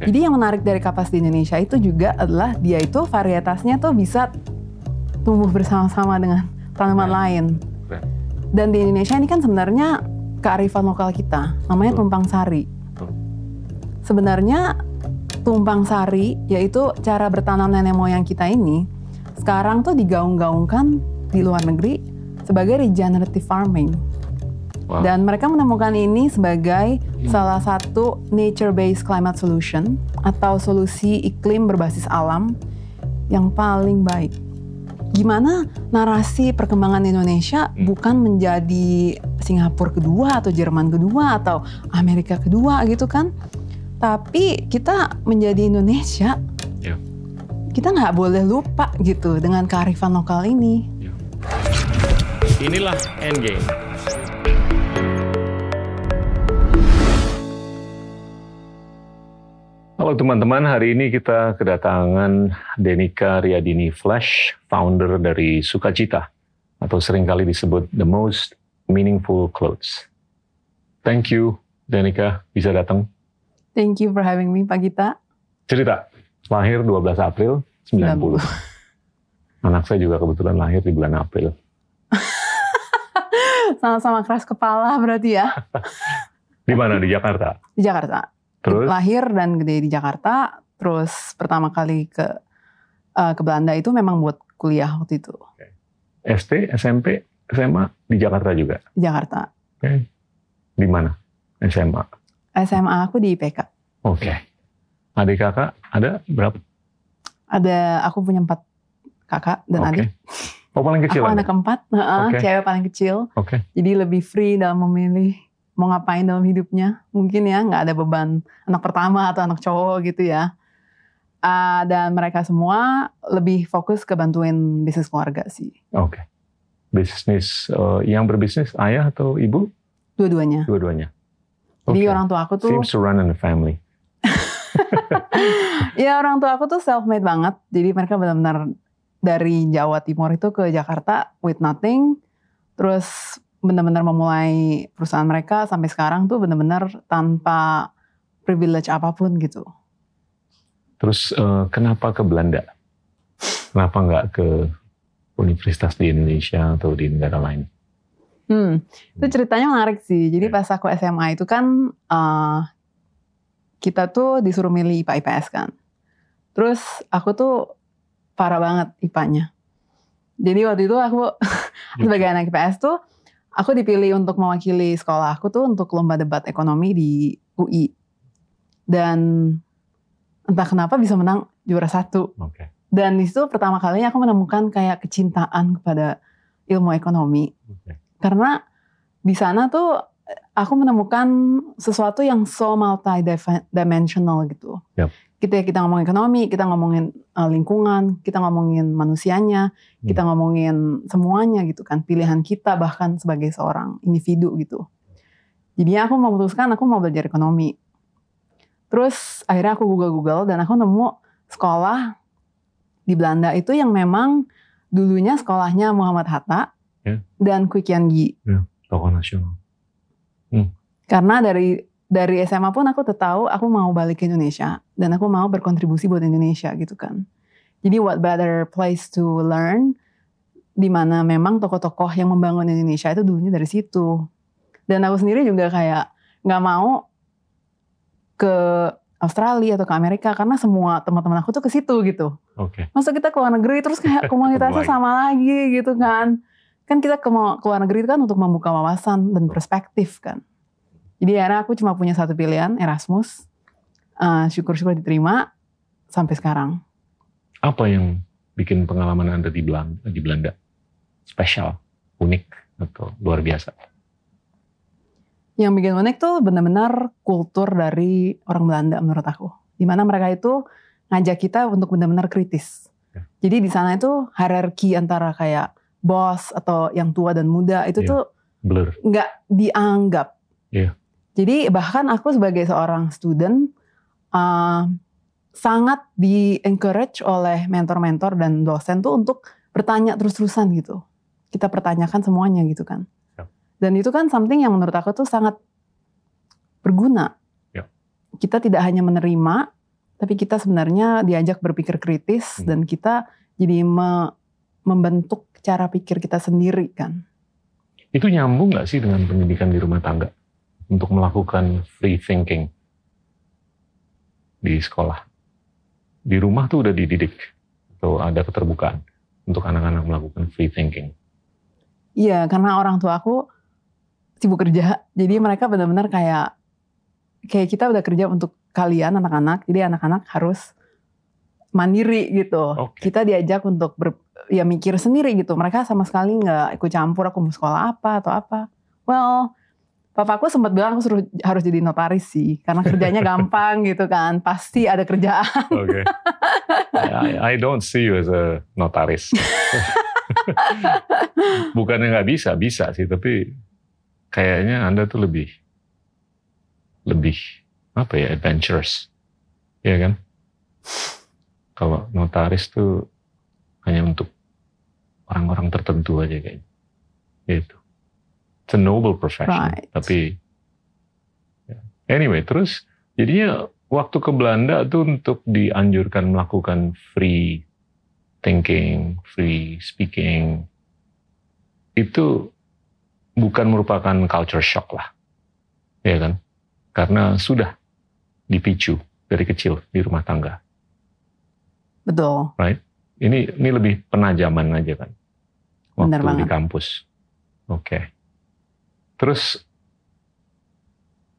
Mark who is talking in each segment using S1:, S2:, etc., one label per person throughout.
S1: Jadi yang menarik dari kapas di Indonesia itu juga adalah dia itu varietasnya tuh bisa tumbuh bersama-sama dengan tanaman
S2: Keren.
S1: lain.
S2: Keren.
S1: Dan di Indonesia ini kan sebenarnya kearifan lokal kita, namanya
S2: Betul.
S1: tumpang sari.
S2: Betul.
S1: Sebenarnya tumpang sari yaitu cara bertanam nenek moyang kita ini sekarang tuh digaung-gaungkan di luar negeri sebagai regenerative farming.
S2: Wow.
S1: Dan mereka menemukan ini sebagai salah satu nature-based climate solution atau solusi iklim berbasis alam yang paling baik. Gimana narasi perkembangan Indonesia
S2: Hmm.
S1: bukan menjadi Singapura kedua atau Jerman kedua atau Amerika kedua gitu kan? Tapi kita menjadi Indonesia,
S2: Ya.
S1: kita nggak boleh lupa gitu dengan kearifan lokal ini.
S2: Inilah Endgame. Halo teman-teman, hari ini kita kedatangan Denika Riyadini Flash, founder dari Sukacita, atau sering kali disebut The Most Meaningful Clothes. Thank you, Denika, bisa datang.
S1: Thank you for having me, Pak Gita.
S2: Cerita, lahir 12 April 90. Anak saya juga kebetulan lahir di bulan April.
S1: Sama-sama keras kepala berarti ya.
S2: Di mana? Di Jakarta.
S1: Di Jakarta.
S2: Terus?
S1: lahir dan gede di Jakarta. Terus pertama kali ke eh, ke Belanda itu memang buat kuliah waktu itu
S2: SD, SMP, SMA di Jakarta juga.
S1: di Jakarta.
S2: Oke. Di mana? SMA.
S1: SMA aku di IPK.
S2: Oke. Adik kakak ada berapa?
S1: Ada aku punya empat kakak dan
S2: Oke.
S1: adik.
S2: Oh paling kecil.
S1: aku anak keempat, heeh,
S2: Oke.
S1: cewek paling kecil.
S2: Oke.
S1: Jadi lebih free dalam memilih mau ngapain dalam hidupnya. Mungkin ya nggak ada beban anak pertama atau anak cowok gitu ya. Ah, dan mereka semua lebih fokus ke bantuin bisnis keluarga sih.
S2: Oke. Bisnis eh, yang berbisnis ayah atau ibu?
S1: Dua-duanya.
S2: Dua-duanya.
S1: Jadi
S2: Oke.
S1: orang tua aku tuh
S2: Seems to run in the family.
S1: ya orang tua aku tuh self made banget. Jadi mereka benar-benar dari Jawa Timur itu ke Jakarta with nothing. Terus benar-benar memulai perusahaan mereka sampai sekarang tuh benar-benar tanpa privilege apa pun gitu.
S2: Terus eh, kenapa ke Belanda? Kenapa nggak ke universitas di Indonesia atau di negara lain?
S1: Hmm, itu ceritanya menarik sih. Jadi pas aku SMA itu kan eh, kita tuh disuruh milih IPA IPS kan. Terus aku tuh parah banget IPA-nya. Jadi waktu itu aku sebagai anak IPS tuh aku dipilih untuk mewakili sekolah aku tuh untuk lomba debat ekonomi di UI. Dan entah kenapa bisa menang juara satu.
S2: Oke.
S1: Dan di situ pertama kalinya aku menemukan kayak kecintaan kepada ilmu ekonomi
S2: Oke.
S1: karena di sana tuh aku menemukan sesuatu yang so multi dimensional gitu.
S2: Yap.
S1: Kita kita ngomongin ekonomi, kita ngomongin uh, lingkungan, kita ngomongin manusianya, kita ngomongin semuanya gitu kan, pilihan kita bahkan sebagai seorang individu gitu. Jadi aku memutuskan aku mau belajar ekonomi. Terus akhirnya aku google-google dan aku nemu sekolah di Belanda itu yang memang dulunya sekolahnya Muhammad Hatta
S2: Ya.
S1: dan Kwi Kian Gi.
S2: Tokoh nasional.
S1: Karena dari dari SMA pun aku tahu aku mau balik ke Indonesia dan aku mau berkontribusi buat Indonesia gitu kan. Jadi what better place to learn di mana memang tokoh-tokoh yang membangun Indonesia itu dulunya dari situ. Dan aku sendiri juga kayak nggak mau ke Australia atau ke Amerika karena semua teman-teman aku tuh ke situ gitu.
S2: Oke.
S1: Masa kita ke luar negeri terus kayak komunitasnya sama lagi gitu kan. Kan kita ke, ke luar negeri itu kan untuk membuka wawasan dan perspektif kan. Jadi akhirnya aku cuma punya satu pilihan, Erasmus. Eh, syukur-syukur diterima sampai sekarang.
S2: Apa yang bikin pengalaman Anda di Belanda, di Belanda spesial, unik, atau luar biasa?
S1: Yang bikin unik tuh benar-benar kultur dari orang Belanda menurut aku. Di mana mereka itu ngajak kita untuk benar-benar kritis.
S2: Ya.
S1: Jadi di sana itu hierarki antara kayak bos atau yang tua dan muda itu
S2: Iya.
S1: tuh
S2: Blur.
S1: nggak dianggap.
S2: Iya.
S1: Jadi bahkan aku sebagai seorang student uh, sangat di encourage oleh mentor-mentor dan dosen tuh untuk bertanya terus-terusan gitu. Kita pertanyakan semuanya gitu kan.
S2: Ya.
S1: Dan itu kan something yang menurut aku tuh sangat berguna.
S2: Ya.
S1: Kita tidak hanya menerima, tapi kita sebenarnya diajak berpikir kritis
S2: Hmm.
S1: dan kita jadi me- membentuk cara pikir kita sendiri kan.
S2: Itu nyambung nggak sih dengan pendidikan di rumah tangga untuk melakukan free thinking di sekolah? Di rumah tuh udah dididik atau ada keterbukaan untuk anak-anak melakukan free thinking.
S1: Iya, karena orang tua aku sibuk kerja, jadi mereka benar-benar kayak kayak kita udah kerja untuk kalian anak-anak, jadi anak-anak harus mandiri gitu.
S2: Oke.
S1: Kita diajak untuk ber, ya mikir sendiri gitu. Mereka sama sekali nggak ikut campur aku mau sekolah apa atau apa. Well, papaku sempat bilang aku suruh harus jadi notaris sih, karena kerjanya gampang gitu kan. Pasti ada kerjaan.
S2: Oke. I, I don't see you as a notaris. Bukannya nggak bisa, bisa sih, tapi kayaknya Anda tuh lebih lebih apa ya adventurous, ya kan? Kalau notaris tuh hanya untuk orang-orang tertentu aja kayaknya. Gitu. It's a noble profession,
S1: Right.
S2: tapi ya. anyway terus jadinya waktu ke Belanda tuh untuk dianjurkan melakukan free thinking, free speaking itu bukan merupakan culture shock lah, ya kan? Karena sudah dipicu dari kecil di rumah tangga.
S1: Betul.
S2: Ini ini lebih penajaman aja kan,
S1: Benar
S2: waktu di
S1: banget.
S2: kampus. Oke. Terus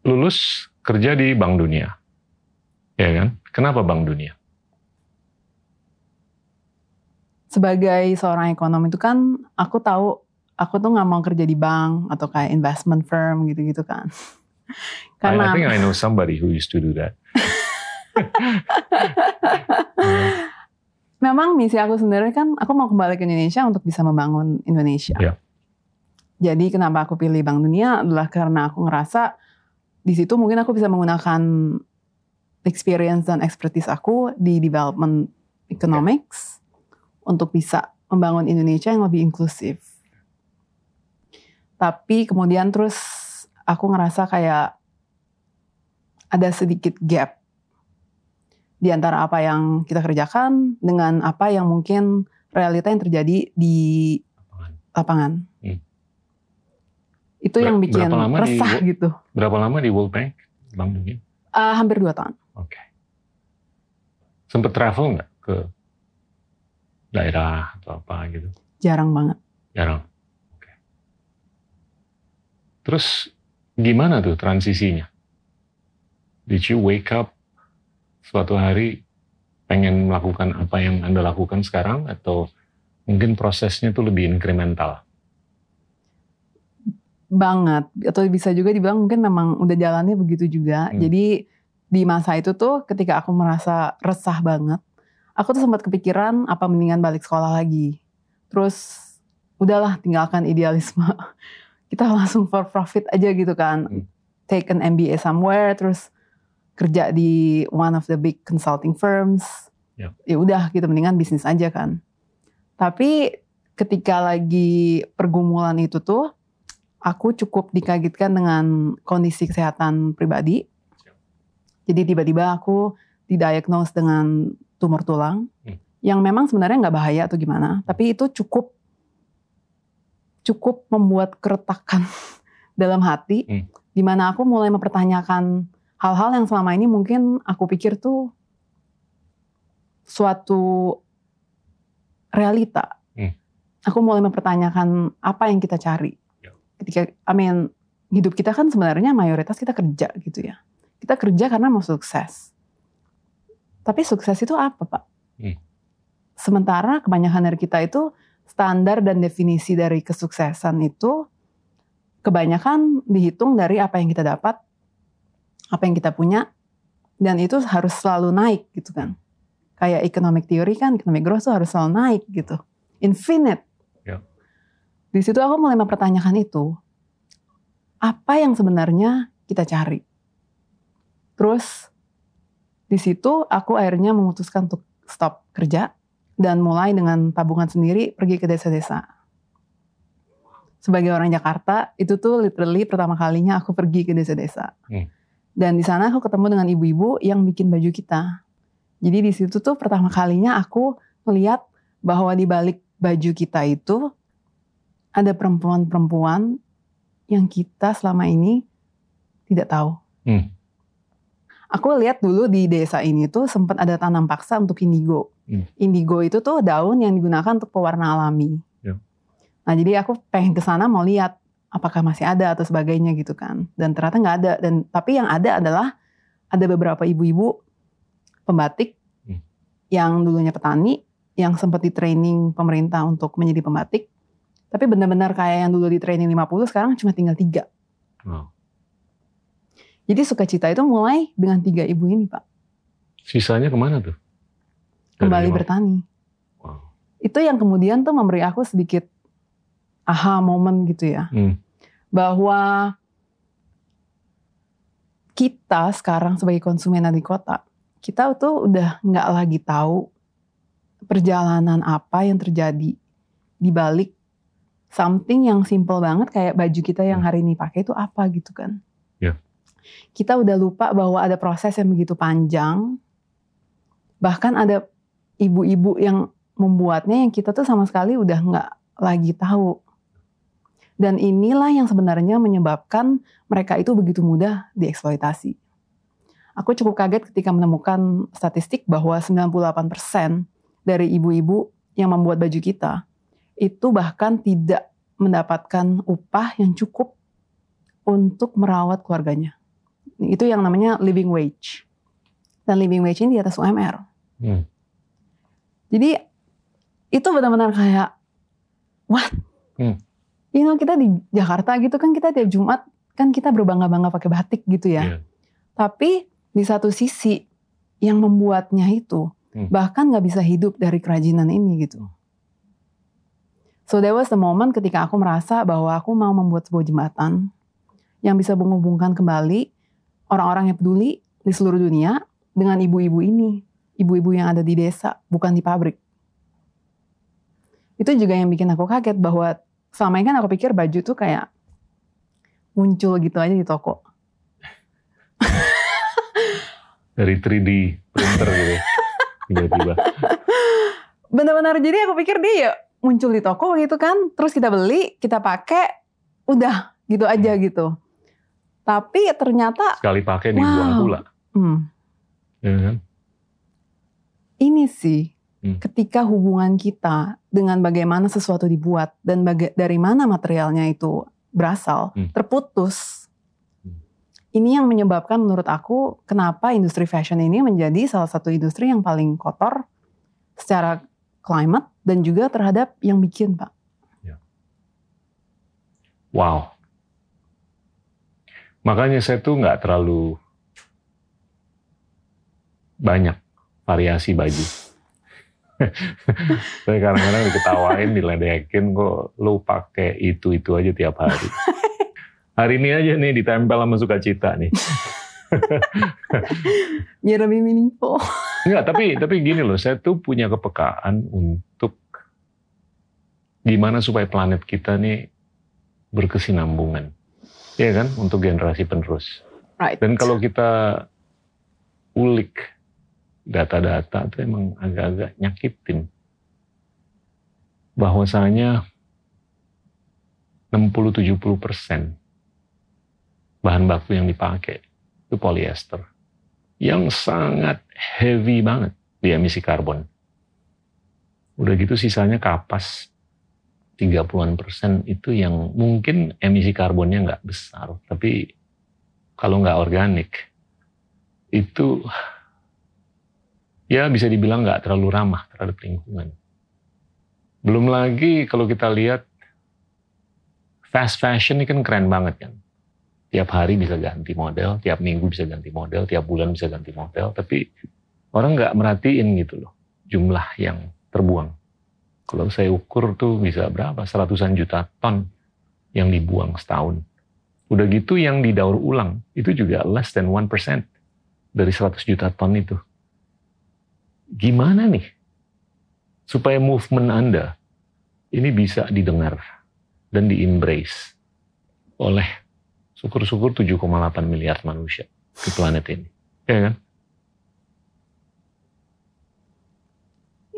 S2: lulus kerja di Bank Dunia, ya kan? Kenapa Bank Dunia?
S1: Sebagai seorang ekonom itu kan aku tahu aku tuh nggak mau kerja di bank atau kayak investment firm gitu-gitu kan.
S2: I, I
S1: Karena
S2: think I know somebody who used to do that.
S1: memang misi aku sendiri kan aku mau kembali ke Indonesia untuk bisa membangun Indonesia.
S2: Iya.
S1: Jadi kenapa aku pilih Bank Dunia adalah karena aku ngerasa di situ mungkin aku bisa menggunakan experience dan expertise aku di development economics untuk bisa membangun Indonesia yang lebih inklusif. Tapi kemudian terus aku ngerasa kayak ada sedikit gap di antara apa yang kita kerjakan dengan apa yang mungkin realita yang terjadi di
S2: Lapangan. Hmm.
S1: Itu
S2: Ber-
S1: yang bikin
S2: lama di-
S1: resah gitu.
S2: Berapa lama di World Bank? Bank Dunia?
S1: Eh, hampir dua tahun.
S2: Oke. Sempet travel nggak ke daerah atau apa gitu?
S1: Jarang banget.
S2: Jarang. Oke. Terus gimana tuh transisinya? Did you wake up suatu hari pengen melakukan apa yang Anda lakukan sekarang atau mungkin prosesnya tuh lebih incremental?
S1: Banget. Atau bisa juga dibilang mungkin memang udah jalannya begitu juga.
S2: Hmm.
S1: Jadi di masa itu tuh ketika aku merasa resah banget, aku tuh sempat kepikiran apa mendingan balik sekolah lagi. Terus udahlah tinggalkan idealisme. Kita langsung for profit aja gitu kan.
S2: Hmm.
S1: Take an MBA somewhere terus kerja di one of the big consulting firms.
S2: Ya.
S1: Ya udah gitu mendingan bisnis aja kan. Tapi ketika lagi pergumulan itu tuh aku cukup dikagetkan dengan kondisi kesehatan pribadi. Jadi tiba-tiba aku didiagnose dengan tumor tulang
S2: Hmm.
S1: yang memang sebenarnya nggak bahaya atau gimana, tapi itu cukup cukup membuat keretakan dalam hati,
S2: Hmm.
S1: di mana aku mulai mempertanyakan hal-hal yang selama ini mungkin aku pikir tuh suatu realita.
S2: Hmm.
S1: Aku mulai mempertanyakan apa yang kita cari.
S2: Ya.
S1: Ketika, I mean, hidup kita kan sebenarnya mayoritas kita kerja gitu ya. Kita kerja karena mau sukses. Tapi sukses itu apa, Pak?
S2: Hmm.
S1: Sementara kebanyakan dari kita itu standar dan definisi dari kesuksesan itu kebanyakan dihitung dari apa yang kita dapat, apa yang kita punya, dan itu harus selalu naik gitu kan. Kayak economic theory kan, economic growth tuh harus selalu naik gitu. Infinite.
S2: Ya.
S1: Di situ aku mulai mempertanyakan itu. Apa yang sebenarnya kita cari? Terus di situ aku akhirnya memutuskan untuk stop kerja dan mulai dengan tabungan sendiri pergi ke desa-desa. Sebagai orang Jakarta, itu tuh literally pertama kalinya aku pergi ke desa-desa.
S2: Hmm.
S1: Dan di sana aku ketemu dengan ibu-ibu yang bikin baju kita. Jadi di situ tuh pertama kalinya aku melihat bahwa di balik baju kita itu ada perempuan-perempuan yang kita selama ini tidak tahu.
S2: Hmm.
S1: Aku lihat dulu di desa ini tuh sempat ada tanam paksa untuk indigo.
S2: Hmm.
S1: Indigo itu tuh daun yang digunakan untuk pewarna alami.
S2: Ya.
S1: Nah jadi aku pengen ke sana mau lihat apakah masih ada atau sebagainya gitu kan. Dan ternyata nggak ada. Dan tapi yang ada adalah ada beberapa ibu-ibu pembatik
S2: Hmm.
S1: yang dulunya petani yang sempat di training pemerintah untuk menjadi pembatik. Tapi benar-benar kayak yang dulu di training 50 sekarang cuma tinggal tiga.
S2: Wow.
S1: Jadi sukacita itu mulai dengan tiga ibu ini Pak.
S2: Sisanya ke mana tuh? Dari
S1: Kembali bertani.
S2: Wow.
S1: Itu yang kemudian tuh memberi aku sedikit aha moment gitu ya.
S2: Hmm.
S1: Bahwa kita sekarang sebagai konsumen di kota, kita tuh udah nggak lagi tahu perjalanan apa yang terjadi di balik something yang simple banget kayak baju kita yang
S2: Hmm.
S1: hari ini pakai itu apa gitu kan.
S2: Ya.
S1: Kita udah lupa bahwa ada proses yang begitu panjang. Bahkan ada ibu-ibu yang membuatnya yang kita tuh sama sekali udah nggak lagi tahu. Dan inilah yang sebenarnya menyebabkan mereka itu begitu mudah dieksploitasi. Aku cukup kaget ketika menemukan statistik bahwa 98% dari ibu-ibu yang membuat baju kita itu bahkan tidak mendapatkan upah yang cukup untuk merawat keluarganya. Itu yang namanya living wage. Dan living wage ini di atas UMR.
S2: Hmm.
S1: Jadi itu benar-benar kayak what?
S2: Hmm.
S1: You know, kita di Jakarta gitu kan kita tiap Jumat kan kita berbangga-bangga pakai batik gitu ya.
S2: Iya.
S1: Tapi di satu sisi yang membuatnya itu
S2: Hmm.
S1: bahkan nggak bisa hidup dari kerajinan ini gitu. So there was the moment ketika aku merasa bahwa aku mau membuat sebuah jembatan yang bisa menghubungkan kembali orang-orang yang peduli di seluruh dunia dengan ibu-ibu ini, ibu-ibu yang ada di desa, bukan di pabrik. Itu juga yang bikin aku kaget bahwa selama ini kan aku pikir baju tuh kayak muncul gitu aja di toko.
S2: Dari 3D printer gitu ya. Tiba-tiba.
S1: benar-benar jadi aku pikir dia ya muncul di toko gitu kan terus kita beli kita pakai udah gitu aja gitu tapi ternyata
S2: Sekali pakai dibuang
S1: Wow.
S2: pula.
S1: hmm,
S2: Ya kan?
S1: ini sih
S2: Hmm.
S1: ketika hubungan kita dengan bagaimana sesuatu dibuat dan baga- dari mana materialnya itu berasal
S2: Hmm.
S1: terputus
S2: Hmm.
S1: ini yang menyebabkan menurut aku kenapa industri fashion ini menjadi salah satu industri yang paling kotor secara climate dan juga terhadap yang bikin pak
S2: Wow. Makanya saya tuh nggak terlalu banyak variasi baju. Saya kadang-kadang diketawain, diledekin kok lu pakai itu-itu aja tiap hari. Hari ini aja nih ditempel sama sukacita nih.
S1: biar lebih meaningful
S2: Enggak, tapi tapi gini loh, saya tuh punya kepekaan untuk gimana supaya planet kita nih berkesinambungan. Iya kan? Untuk generasi penerus.
S1: right
S2: Dan kalau kita ulik data-data itu emang agak-agak nyakitin. Bahwasanya 60-70 persen bahan baku yang dipakai itu polyester. Yang sangat heavy banget di emisi karbon. Udah gitu sisanya kapas 30-an persen itu yang mungkin emisi karbonnya nggak besar. Tapi kalau nggak organik, itu ya bisa dibilang nggak terlalu ramah terhadap lingkungan. Belum lagi kalau kita lihat fast fashion ini kan keren banget kan. Tiap hari bisa ganti model, tiap minggu bisa ganti model, tiap bulan bisa ganti model. Tapi orang nggak merhatiin gitu loh jumlah yang terbuang. Kalau saya ukur tuh bisa berapa? Seratusan juta ton yang dibuang setahun. Udah gitu yang didaur ulang itu juga less than 1% dari 100 juta ton itu. Gimana nih supaya movement Anda ini bisa didengar dan di-embrace oleh syukur-syukur 7,8 miliar manusia di planet ini. Ya kan?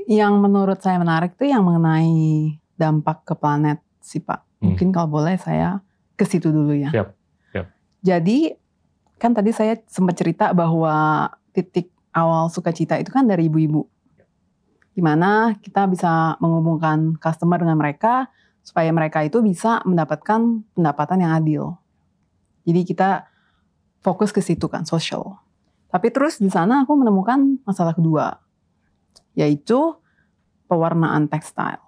S1: Yang menurut saya menarik tuh yang mengenai dampak ke planet sih Pak.
S2: Hmm.
S1: Mungkin kalau boleh saya ke situ dulu ya.
S2: Siap, siap.
S1: Jadi kan tadi saya sempat cerita bahwa titik awal sukacita itu kan dari ibu-ibu. Gimana kita bisa menghubungkan customer dengan mereka supaya mereka itu bisa mendapatkan pendapatan yang adil. Jadi kita fokus ke situ kan, social. Tapi terus di sana aku menemukan masalah kedua, yaitu pewarnaan tekstil.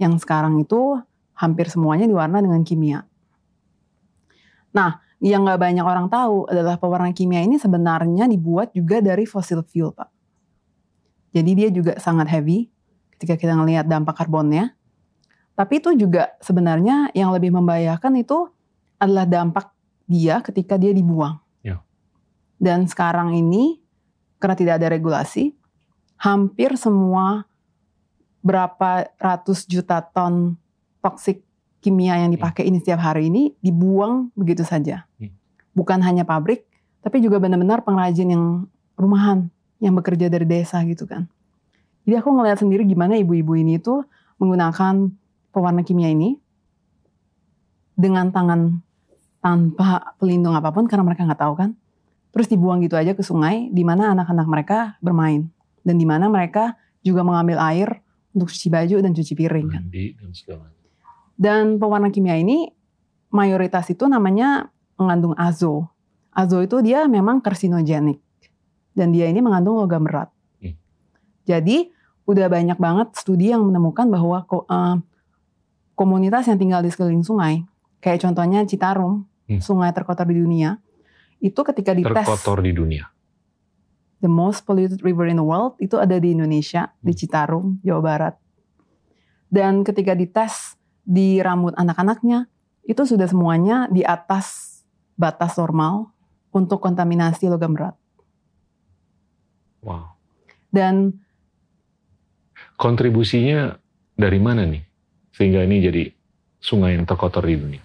S1: Yang sekarang itu hampir semuanya diwarna dengan kimia. Nah, yang nggak banyak orang tahu adalah pewarna kimia ini sebenarnya dibuat juga dari fossil fuel, Pak. Jadi dia juga sangat heavy ketika kita ngelihat dampak karbonnya. Tapi itu juga sebenarnya yang lebih membahayakan itu adalah dampak dia ketika dia dibuang.
S2: Ya.
S1: Dan sekarang ini karena tidak ada regulasi, hampir semua berapa ratus juta ton toksik kimia yang dipakai ini setiap hari ini dibuang begitu saja.
S2: Hmm.
S1: Bukan hanya pabrik, tapi juga benar-benar pengrajin yang rumahan yang bekerja dari desa gitu kan. Jadi aku ngeliat sendiri gimana ibu-ibu ini tuh menggunakan pewarna kimia ini dengan tangan tanpa pelindung apa pun karena mereka nggak tahu kan. Terus dibuang gitu aja ke sungai di mana anak-anak mereka bermain dan di mana mereka juga mengambil air untuk cuci baju dan cuci piring kan.
S2: Mandi dan segala.
S1: Dan pewarna kimia ini mayoritas itu namanya mengandung azo. Azo itu dia memang karsinogenik dan dia ini mengandung logam berat.
S2: Hmm.
S1: Jadi udah banyak banget studi yang menemukan bahwa ko- eh, komunitas yang tinggal di sekeliling sungai, kayak contohnya Citarum,
S2: Hmm.
S1: sungai terkotor di dunia, itu ketika dites
S2: Terkotor di dunia.
S1: the most polluted river in the world itu ada di Indonesia, di
S2: Hmm.
S1: Citarum, Jawa Barat. Dan ketika dites di rambut anak-anaknya, itu sudah semuanya di atas batas normal untuk kontaminasi logam berat.
S2: Wow.
S1: Dan
S2: Kontribusinya dari mana nih? Sehingga ini jadi sungai yang terkotor di dunia.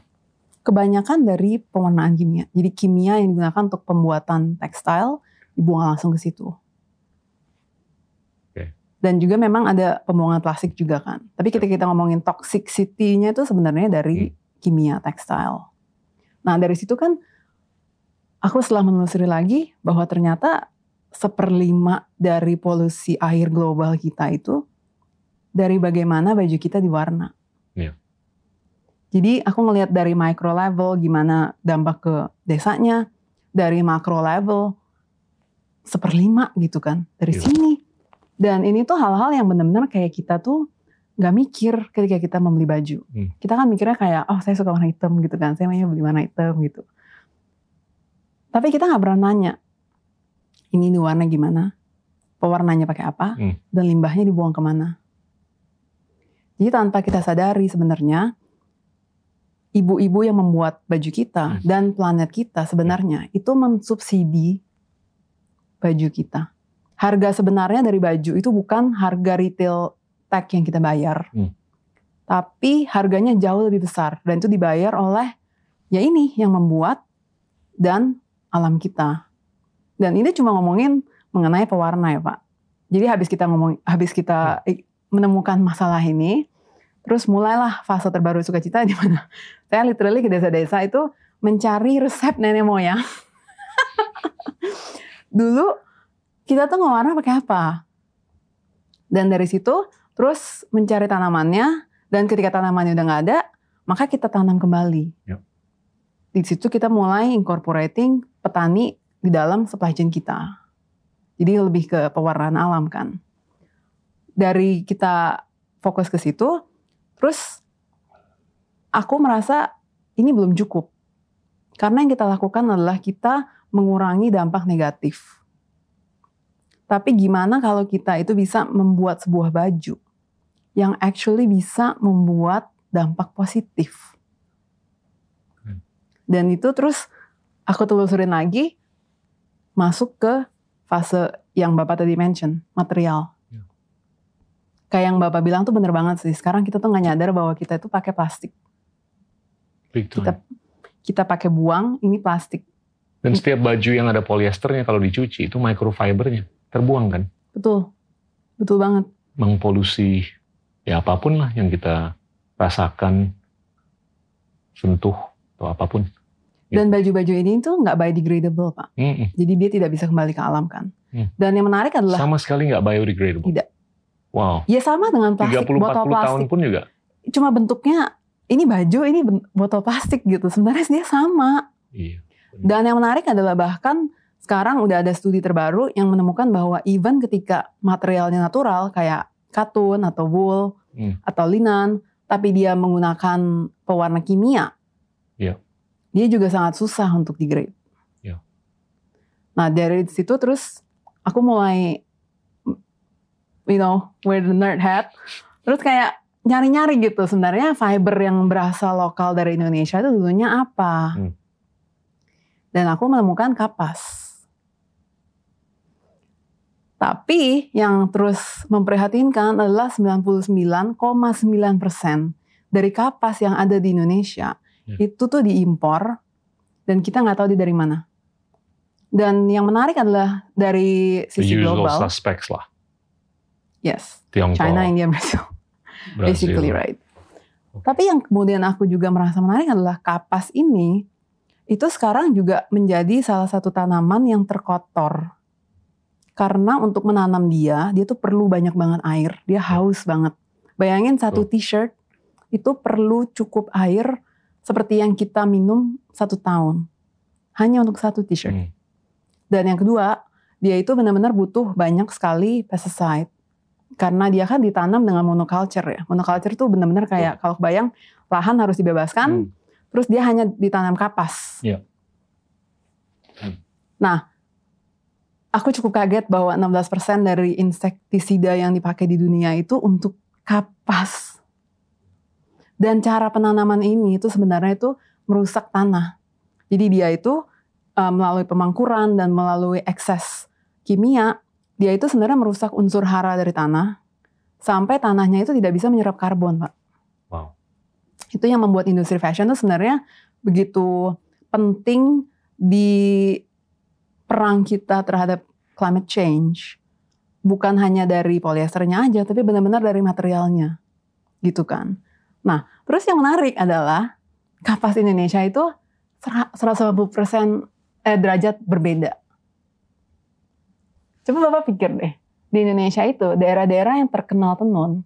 S1: kebanyakan dari pewarnaan kimia. Jadi kimia yang digunakan untuk pembuatan tekstil dibuang langsung ke situ. Dan juga memang ada pembuangan plastik juga kan. Tapi ketika kita ngomongin toxicity-nya itu sebenarnya dari kimia tekstil. Nah dari situ kan aku setelah menelusuri lagi bahwa ternyata seperlima dari polusi air global kita itu dari bagaimana baju kita diwarna.
S2: Iya.
S1: Jadi aku ngelihat dari micro level gimana dampak ke desanya, dari makro level seperlima gitu kan dari
S2: Iya.
S1: sini. Dan ini tuh hal-hal yang benar-benar kayak kita tuh nggak mikir ketika kita membeli baju.
S2: Hmm.
S1: Kita kan mikirnya kayak, oh saya suka warna hitam gitu kan, saya maunya beli warna hitam gitu. Tapi kita nggak pernah nanya, ini nih warna gimana, pewarnanya pakai apa,
S2: Hmm.
S1: dan limbahnya dibuang ke mana. Jadi tanpa kita sadari sebenarnya ibu-ibu yang membuat baju kita
S2: Hmm.
S1: dan planet kita sebenarnya itu mensubsidi baju kita. Harga sebenarnya dari baju itu bukan harga retail tag yang kita bayar.
S2: Hmm.
S1: Tapi harganya jauh lebih besar dan itu dibayar oleh ya ini yang membuat dan alam kita. Dan ini cuma ngomongin mengenai pewarna ya Pak. Jadi habis kita ngomong habis kita i- menemukan masalah ini, terus mulailah fase terbaru sukacita di mana saya literally ke desa-desa itu mencari resep nenek moyang. Dulu kita tuh ngewarna pakai apa? Dan dari situ terus mencari tanamannya dan ketika tanamannya udah nggak ada, maka kita tanam kembali.
S2: Yap.
S1: Di situ kita mulai incorporating petani di dalam supply chain kita. Jadi lebih ke pewarnaan alam kan. Dari kita fokus ke situ, terus aku merasa ini belum cukup. Karena yang kita lakukan adalah kita mengurangi dampak negatif. Tapi gimana kalau kita itu bisa membuat sebuah baju yang actually bisa membuat dampak positif.
S2: Hmm.
S1: Dan itu terus aku telusurin lagi masuk ke fase yang Bapak tadi mention, material.
S2: Ya.
S1: Kayak yang Bapak bilang tuh bener banget sih. Sekarang kita tuh nggak nyadar bahwa kita itu pakai plastik.
S2: Big time.
S1: Kita kita pakai buang ini plastik.
S2: Dan setiap baju yang ada polyesternya kalau dicuci itu microfibernya terbuang kan?
S1: Betul. Betul banget.
S2: mengpolusi ya apa pun lah yang kita rasakan, sentuh atau apa pun.
S1: Dan baju-baju ini tuh nggak biodegradable pak.
S2: Mm-mm.
S1: Jadi dia tidak bisa kembali ke alam kan.
S2: Hmm.
S1: Dan yang menarik adalah
S2: Sama sekali nggak biodegradable.
S1: Tidak.
S2: Wow.
S1: ya sama dengan plastik
S2: 30-40
S1: botol
S2: tahun
S1: plastik.
S2: pun juga.
S1: Cuma bentuknya ini baju, ini botol plastik gitu. Sebenarnya dia sama.
S2: Iya.
S1: Dan yang menarik adalah bahkan sekarang udah ada studi terbaru yang menemukan bahwa even ketika materialnya natural kayak katun atau wool
S2: Hmm.
S1: atau linan, tapi dia menggunakan pewarna kimia,
S2: Iya.
S1: dia juga sangat susah untuk degrade.
S2: Iya.
S1: Nah dari situ terus aku mulai, you know, wear the nerd hat, terus kayak nyari-nyari gitu sebenarnya fiber yang berasal lokal dari Indonesia itu dulunya apa?
S2: Hmm.
S1: Dan aku menemukan kapas. Tapi yang terus memprihatinkan adalah 99,9% dari kapas yang ada di Indonesia
S2: Ya.
S1: itu tuh diimpor dan kita nggak tahu dia dari mana. Dan yang menarik adalah dari
S2: The
S1: sisi
S2: usual
S1: global,
S2: suspects lah.
S1: yes,
S2: Tiongkok,
S1: China, India, Brazil,
S2: Brazil.
S1: basically right. Tapi yang kemudian aku juga merasa menarik adalah kapas ini itu sekarang juga menjadi salah satu tanaman yang terkotor. Karena untuk menanam dia, dia tuh perlu banyak banget air. Dia haus banget. Bayangin satu t-shirt itu perlu cukup air seperti yang kita minum satu tahun. Hanya untuk satu t-shirt.
S2: Hmm.
S1: Dan yang kedua, dia itu benar-benar butuh banyak sekali pesticide. Karena dia kan ditanam dengan monoculture ya. Monoculture itu benar-benar kayak kalau bayang lahan harus dibebaskan,
S2: Hmm.
S1: terus dia hanya ditanam kapas.
S2: Iya. Hmm.
S1: Nah, aku cukup kaget bahwa 16% dari insektisida yang dipakai di dunia itu untuk kapas. Dan cara penanaman ini itu sebenarnya itu merusak tanah. Jadi dia itu uh, melalui pemangkuran dan melalui ekses kimia, dia itu sebenarnya merusak unsur hara dari tanah sampai tanahnya itu tidak bisa menyerap karbon, Pak.
S2: Wow.
S1: Itu yang membuat industri fashion itu sebenarnya begitu penting di perang kita terhadap climate change. Bukan hanya dari polyesternya aja, tapi benar-benar dari materialnya. Gitu kan. Nah, terus yang menarik adalah kapas Indonesia itu 180% eh, derajat berbeda. Coba Bapak pikir deh, di Indonesia itu daerah-daerah yang terkenal tenun,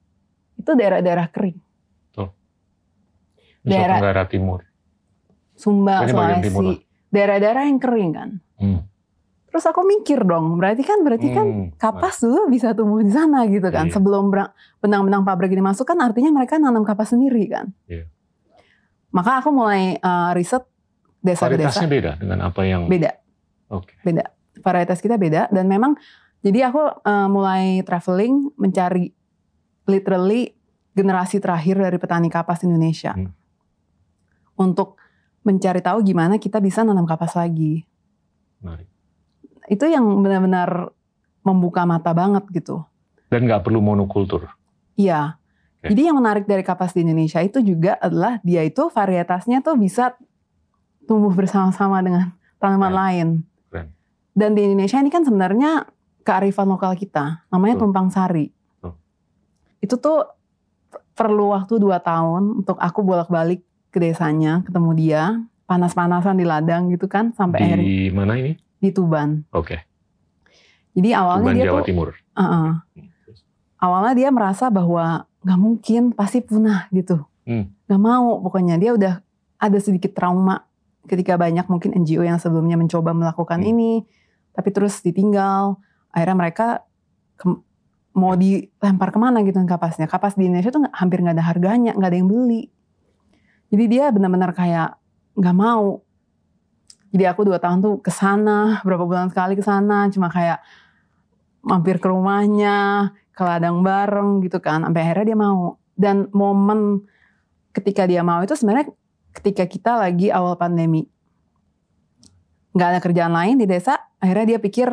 S1: itu daerah-daerah kering.
S2: Nusa
S1: Daerah-
S2: Tenggara Timur.
S1: Sumba, Sulawesi, daerah-daerah yang kering kan.
S2: Hmm.
S1: Terus aku mikir dong, berarti kan berarti kan
S2: Hmm.
S1: kapas dulu bisa tumbuh di sana gitu kan.
S2: Iya.
S1: Sebelum benang-benang pabrik ini masuk kan artinya mereka nanam kapas sendiri kan.
S2: Iya.
S1: Maka aku mulai eh, riset desa ke desa
S2: beda dengan apa yang
S1: beda,
S2: Oke.
S1: beda. Varietas kita beda dan memang jadi aku eh, mulai traveling mencari literally generasi terakhir dari petani kapas Indonesia.
S2: Hmm.
S1: Untuk mencari tahu gimana kita bisa nanam kapas lagi.
S2: Menarik.
S1: Itu yang benar-benar membuka mata banget gitu.
S2: Dan nggak perlu monokultur.
S1: Iya.
S2: Oke.
S1: Jadi yang menarik dari kapas di Indonesia itu juga adalah dia itu varietasnya tuh bisa tumbuh bersama-sama dengan tanaman
S2: Keren.
S1: lain.
S2: Keren.
S1: Dan di Indonesia ini kan sebenarnya kearifan lokal kita, namanya
S2: Betul.
S1: tumpang sari.
S2: Betul.
S1: Itu tuh perlu waktu 2 tahun untuk aku bolak-balik ke desanya, ketemu dia, panas-panasan di ladang gitu kan, sampai akhirnya
S2: Di mana ini?
S1: Di Tuban.
S2: Oke.
S1: Jadi awalnya
S2: Tuban
S1: dia
S2: Jawa
S1: tuh
S2: Timur.
S1: Uh-uh. awalnya dia merasa bahwa nggak mungkin pasti punah gitu
S2: Hmm.
S1: mau pokoknya dia udah ada sedikit trauma ketika banyak mungkin NGO yang sebelumnya mencoba melakukan
S2: Hmm.
S1: ini tapi terus ditinggal akhirnya mereka ke- mau dilempar ke mana gitu kapasnya kapas di Indonesia tuh hampir nggak ada harganya nggak ada yang beli jadi dia benar-benar kayak nggak mau jadi aku dua tahun tuh ke sana berapa bulan sekali ke sana cuma kayak mampir ke rumahnya ke ladang bareng gitu kan sampai akhirnya dia mau. Dan momen ketika dia mau itu sebenarnya ketika kita lagi awal pandemi. Nggak ada kerjaan lain di desa akhirnya dia pikir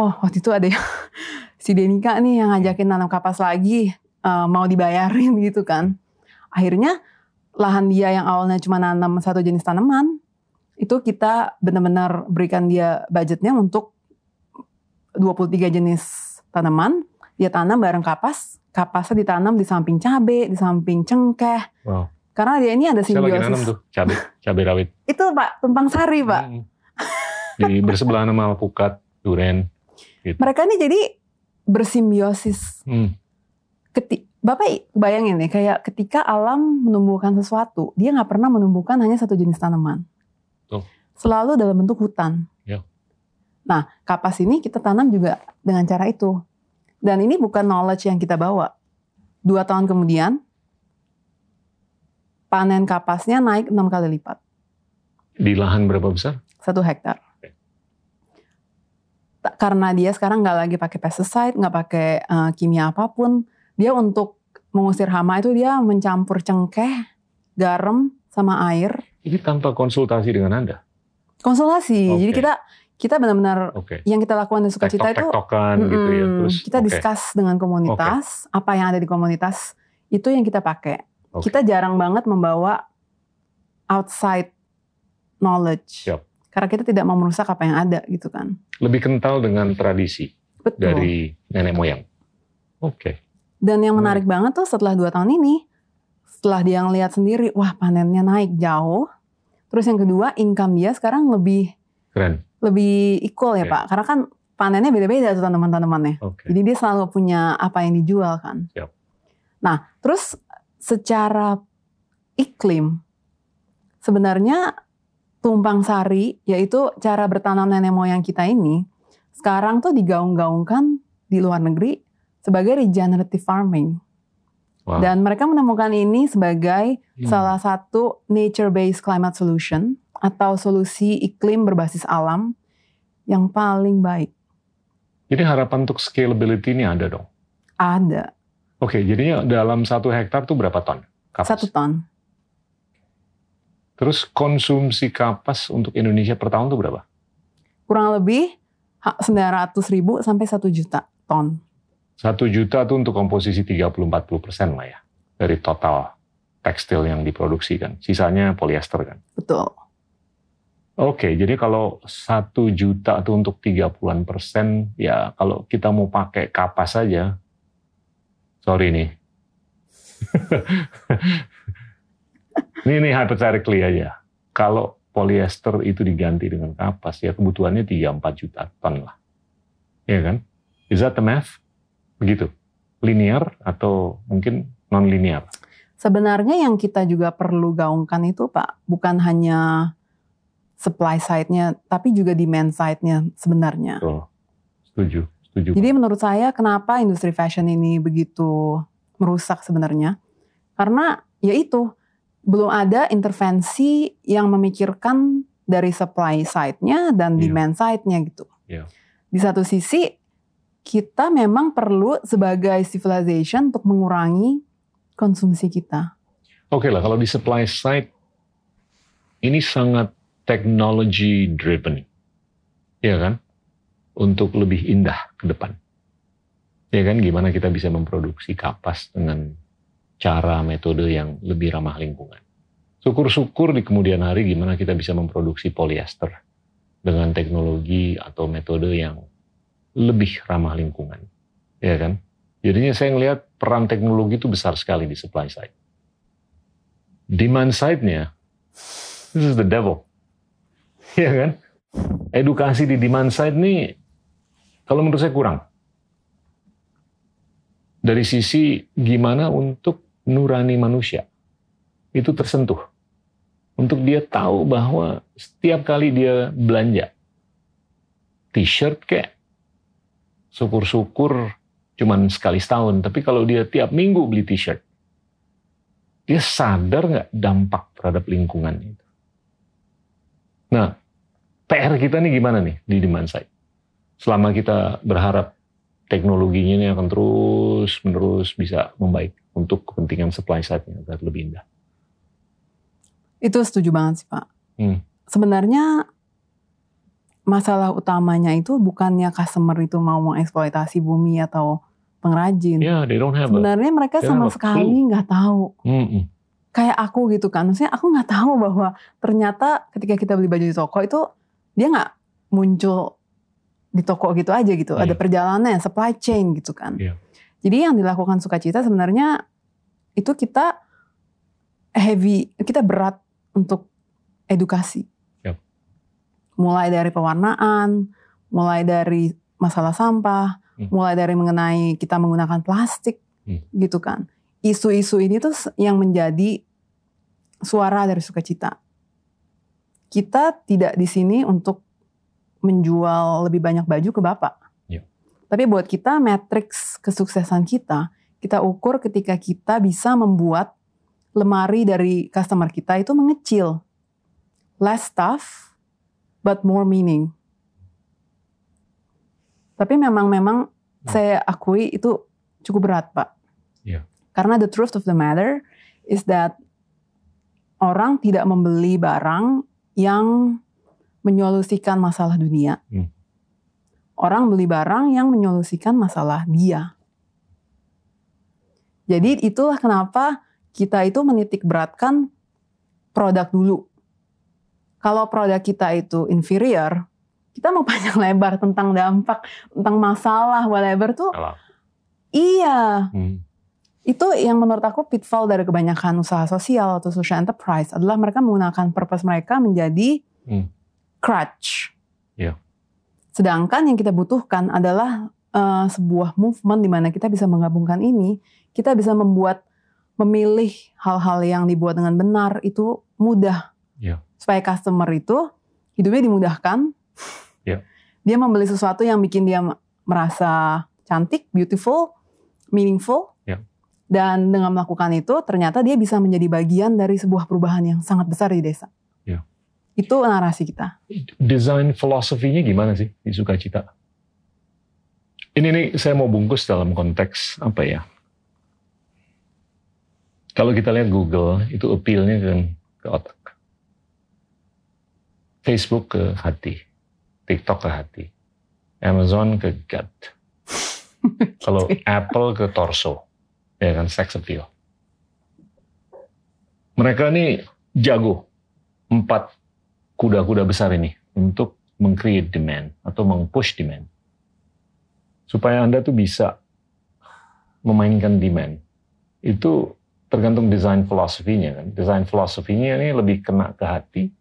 S1: oh waktu itu ada yang si Denika nih yang ngajakin nanam kapas lagi eh, mau dibayarin gitu kan. Akhirnya lahan dia yang awalnya cuma nanam satu jenis tanaman itu kita benar-benar berikan dia budgetnya untuk 23 jenis tanaman dia tanam bareng kapas, kapasnya ditanam di samping cabe, di samping cengkeh.
S2: Wow.
S1: Karena dia ini ada
S2: Saya lagi
S1: simbiosis.
S2: nanam tuh cabai, cabai rawit.
S1: Itu Pak, tumpang sari Pak.
S2: Hmm. Di bersebelahan sama alpukat, duren. Gitu.
S1: Mereka ini jadi bersimbiosis.
S2: Hmm.
S1: Keti Bapak bayangin nih, kayak ketika alam menumbuhkan sesuatu, dia nggak pernah menumbuhkan hanya satu jenis tanaman. Selalu dalam bentuk hutan.
S2: Ya.
S1: Nah, kapas ini kita tanam juga dengan cara itu. Dan ini bukan knowledge yang kita bawa. Dua tahun kemudian, panen kapasnya naik enam kali lipat.
S2: Di lahan berapa besar?
S1: satu hektar. Ta- Karena dia sekarang nggak lagi pakai pesticide, nggak pakai eh, kimia apa pun, dia untuk mengusir hama itu dia mencampur cengkeh, garam, sama air,
S2: Ini tanpa konsultasi dengan Anda.
S1: Konsultasi.
S2: Oke.
S1: Jadi kita kita benar-benar
S2: Oke.
S1: yang kita lakukan di sukacita itu
S2: gitu ya. Terus
S1: kita
S2: oke.
S1: discuss dengan komunitas, apa yang ada di komunitas itu yang kita pakai.
S2: Oke.
S1: Kita jarang banget membawa outside knowledge.
S2: Siap.
S1: Karena kita tidak mau merusak apa yang ada gitu kan.
S2: lebih kental dengan tradisi
S1: Betul.
S2: dari nenek moyang. Oke.
S1: Dan yang
S2: Hmm.
S1: menarik banget tuh setelah dua tahun ini, setelah dia ngelihat sendiri, wah panennya naik jauh. Terus yang kedua, income dia sekarang lebih
S2: Keren.
S1: lebih equal ya
S2: Oke.
S1: Pak. Karena kan panennya beda-beda tuh tanaman-tanamannya.
S2: Oke.
S1: Jadi dia selalu punya apa yang dijual kan.
S2: Siap.
S1: Nah, terus secara iklim, sebenarnya tumpang sari, yaitu cara bertanam nenek moyang kita ini, sekarang tuh digaung-gaungkan di luar negeri sebagai regenerative farming.
S2: Wow.
S1: Dan mereka menemukan ini sebagai
S2: Hmm.
S1: salah satu nature-based climate solution atau solusi iklim berbasis alam yang paling baik.
S2: Jadi harapan untuk scalability ini ada dong.
S1: Ada
S2: Oke, jadinya dalam satu hektar tuh berapa ton? Kapas.
S1: satu ton.
S2: Terus konsumsi kapas untuk Indonesia per tahun tuh berapa?
S1: Kurang lebih 900 ribu sampai 1 juta ton.
S2: Satu juta tuh untuk komposisi 30-40 persen lah ya. Dari total tekstil yang diproduksi kan. Sisanya polyester kan.
S1: Betul.
S2: Oke, jadi kalau satu juta tuh untuk 30-an persen, ya kalau kita mau pakai kapas saja, sorry nih. ini nih hypothetically aja. Kalau polyester itu diganti dengan kapas, ya kebutuhannya 3-4 juta ton lah. Iya kan? Is that the math? Begitu. Linear atau mungkin non-linear?
S1: Sebenarnya yang kita juga perlu gaungkan itu Pak, bukan hanya supply side-nya, tapi juga demand side-nya sebenarnya.
S2: Betul. Setuju. Setuju.
S1: Jadi menurut saya kenapa industri fashion ini begitu merusak sebenarnya? Karena ya itu belum ada intervensi yang memikirkan dari supply side-nya dan
S2: Iya.
S1: demand side-nya gitu.
S2: Iya.
S1: Di satu sisi kita memang perlu sebagai civilization untuk mengurangi konsumsi kita.
S2: Oke lah, kalau di supply side, ini sangat technology driven. Ya kan? Untuk lebih indah ke depan. Ya kan, gimana kita bisa memproduksi kapas dengan cara metode yang lebih ramah lingkungan. Syukur-syukur di kemudian hari gimana kita bisa memproduksi polyester dengan teknologi atau metode yang lebih ramah lingkungan. Ya kan? Jadinya saya ngelihat peran teknologi itu besar sekali di supply side. Demand side-nya, this is the devil. Ya kan? Edukasi di demand side ini, kalau menurut saya kurang. Dari sisi gimana untuk nurani manusia, itu tersentuh. Untuk dia tahu bahwa setiap kali dia belanja, t-shirt kayak, syukur-syukur cuman sekali setahun. Tapi kalau dia tiap minggu beli t-shirt, dia sadar nggak dampak terhadap lingkungan itu. Nah, PR kita nih gimana nih di demand side? Selama kita berharap teknologinya ini akan terus menerus bisa membaik untuk kepentingan supply side-nya agar lebih indah.
S1: Itu setuju banget sih Pak.
S2: Hmm.
S1: Sebenarnya masalah utamanya itu bukannya customer itu mau mengeksploitasi bumi atau pengrajin.
S2: Yeah, they don't have a...
S1: Sebenarnya mereka
S2: they
S1: sama
S2: have a
S1: sekali nggak tahu.
S2: Mm-mm.
S1: Kayak aku gitu kan. Maksudnya aku nggak tahu bahwa ternyata ketika kita beli baju di toko itu dia nggak muncul di toko gitu aja gitu. Ada
S2: Iya.
S1: perjalanan, supply chain gitu kan.
S2: Iya.
S1: Jadi yang dilakukan sukacita sebenarnya itu kita heavy, kita berat untuk edukasi. Mulai dari pewarnaan, mulai dari masalah sampah,
S2: Hmm.
S1: mulai dari mengenai kita menggunakan plastik,
S2: Hmm.
S1: gitu kan. Isu-isu ini tuh yang menjadi suara dari sukacita. Kita tidak di sini untuk menjual lebih banyak baju ke bapak.
S2: Yep.
S1: Tapi buat kita matriks kesuksesan kita, kita ukur ketika kita bisa membuat lemari dari customer kita itu mengecil. Less stuff, but more meaning. Tapi memang memang saya akui itu cukup berat, Pak.
S2: Iya.
S1: Karena the truth of the matter is that orang tidak membeli barang yang menyolusikan masalah dunia.
S2: Hmm.
S1: Orang beli barang yang menyolusikan masalah dia. Jadi itulah kenapa kita itu menitik beratkan produk dulu. Kalau produk kita itu inferior, kita mau panjang lebar tentang dampak, tentang masalah, whatever tuh,
S2: Salah.
S1: iya.
S2: Hmm.
S1: Itu yang menurut aku pitfall dari kebanyakan usaha sosial atau social enterprise adalah mereka menggunakan purpose mereka menjadi
S2: Hmm.
S1: crutch.
S2: Iya.
S1: Sedangkan yang kita butuhkan adalah eh, sebuah movement di mana kita bisa menggabungkan ini, kita bisa membuat memilih hal-hal yang dibuat dengan benar itu mudah.
S2: Iya.
S1: Supaya customer itu hidupnya dimudahkan.
S2: Iya.
S1: Dia membeli sesuatu yang bikin dia merasa cantik, beautiful, meaningful.
S2: Iya.
S1: Dan dengan melakukan itu ternyata dia bisa menjadi bagian dari sebuah perubahan yang sangat besar di desa.
S2: Iya.
S1: Itu narasi kita.
S2: Desain filosofinya gimana sih di Sukacita? Ini nih saya mau bungkus dalam konteks apa ya? Kalau kita lihat Google itu appeal-nya kan ke otak. Facebook ke hati, TikTok ke hati, Amazon ke gut. Kalau Apple ke torso, ya kan sex appeal. Mereka ini jago empat kuda-kuda besar ini untuk meng-create demand atau meng-push demand. Supaya Anda tuh bisa memainkan demand. Itu tergantung desain filosofinya kan. Desain filosofinya ini lebih kena ke hati,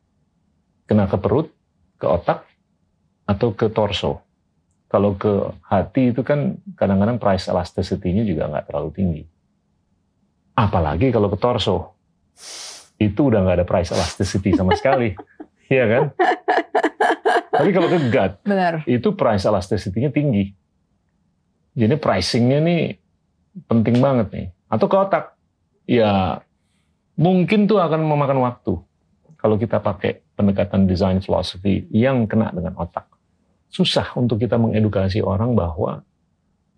S2: kena ke perut, ke otak, atau ke torso. Kalau ke hati itu kan kadang-kadang price elasticity-nya juga nggak terlalu tinggi. Apalagi kalau ke torso. Itu udah nggak ada price elasticity sama sekali. Iya kan? Tapi kalau ke gut,
S1: Benar.
S2: itu price elasticity-nya tinggi. Jadi pricing-nya nih penting banget nih. Atau ke otak, ya mungkin tuh akan memakan waktu kalau kita pakai pendekatan design philosophy yang kena dengan otak. Susah untuk kita mengedukasi orang bahwa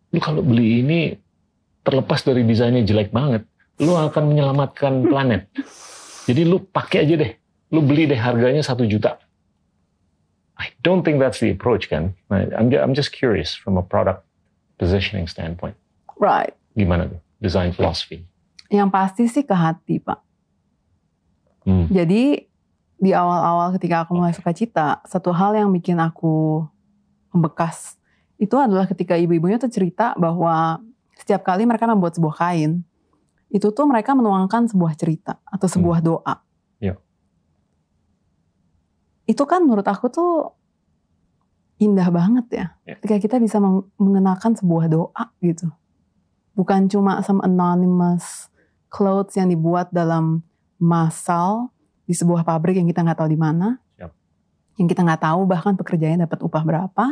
S2: lu kalau beli ini terlepas dari desainnya jelek banget, lu akan menyelamatkan planet. Jadi lu pakai aja deh, lu beli deh harganya satu juta. I don't think that's the approach kan. Nah, I'm ju- I'm just curious from a product positioning standpoint.
S1: Right.
S2: Gimana tuh design philosophy?
S1: Yang pasti sih ke hati, Pak.
S2: Hmm.
S1: Jadi di awal-awal ketika aku mulai suka cita, satu hal yang bikin aku membekas itu adalah ketika ibu-ibunya tuh cerita bahwa setiap kali mereka membuat sebuah kain, itu tuh mereka menuangkan sebuah cerita atau sebuah doa.
S2: Ya.
S1: Itu kan menurut aku tuh indah banget ya,
S2: Ya.
S1: ketika kita bisa meng- mengenakan sebuah doa gitu. Bukan cuma some anonymous clothes yang dibuat dalam massal di sebuah pabrik yang kita nggak tahu di mana,
S2: Siap.
S1: yang kita nggak tahu bahkan pekerjaannya dapat upah berapa.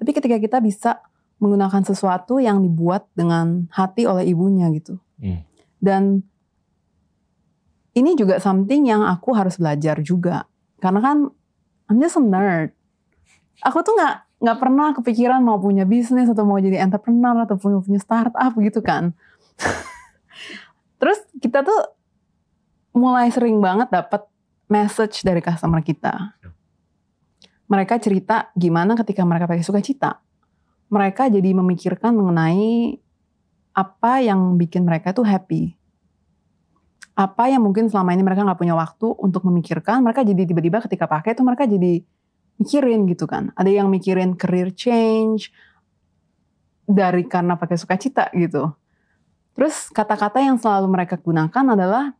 S1: Tapi ketika kita bisa menggunakan sesuatu yang dibuat dengan hati oleh ibunya gitu,
S2: Hmm.
S1: dan ini juga something yang aku harus belajar juga, karena kan I'm just a nerd. Aku tuh nggak nggak pernah kepikiran mau punya bisnis atau mau jadi entrepreneur atau punya punya startup gitu kan. Terus kita tuh mulai sering banget dapat message dari customer kita. Mereka cerita gimana ketika mereka pakai sukacita. Mereka jadi memikirkan mengenai apa yang bikin mereka tuh happy. Apa yang mungkin selama ini mereka nggak punya waktu untuk memikirkan, mereka jadi tiba-tiba ketika pakai itu mereka jadi mikirin gitu kan. Ada yang mikirin career change, dari karena pakai sukacita gitu. Terus kata-kata yang selalu mereka gunakan adalah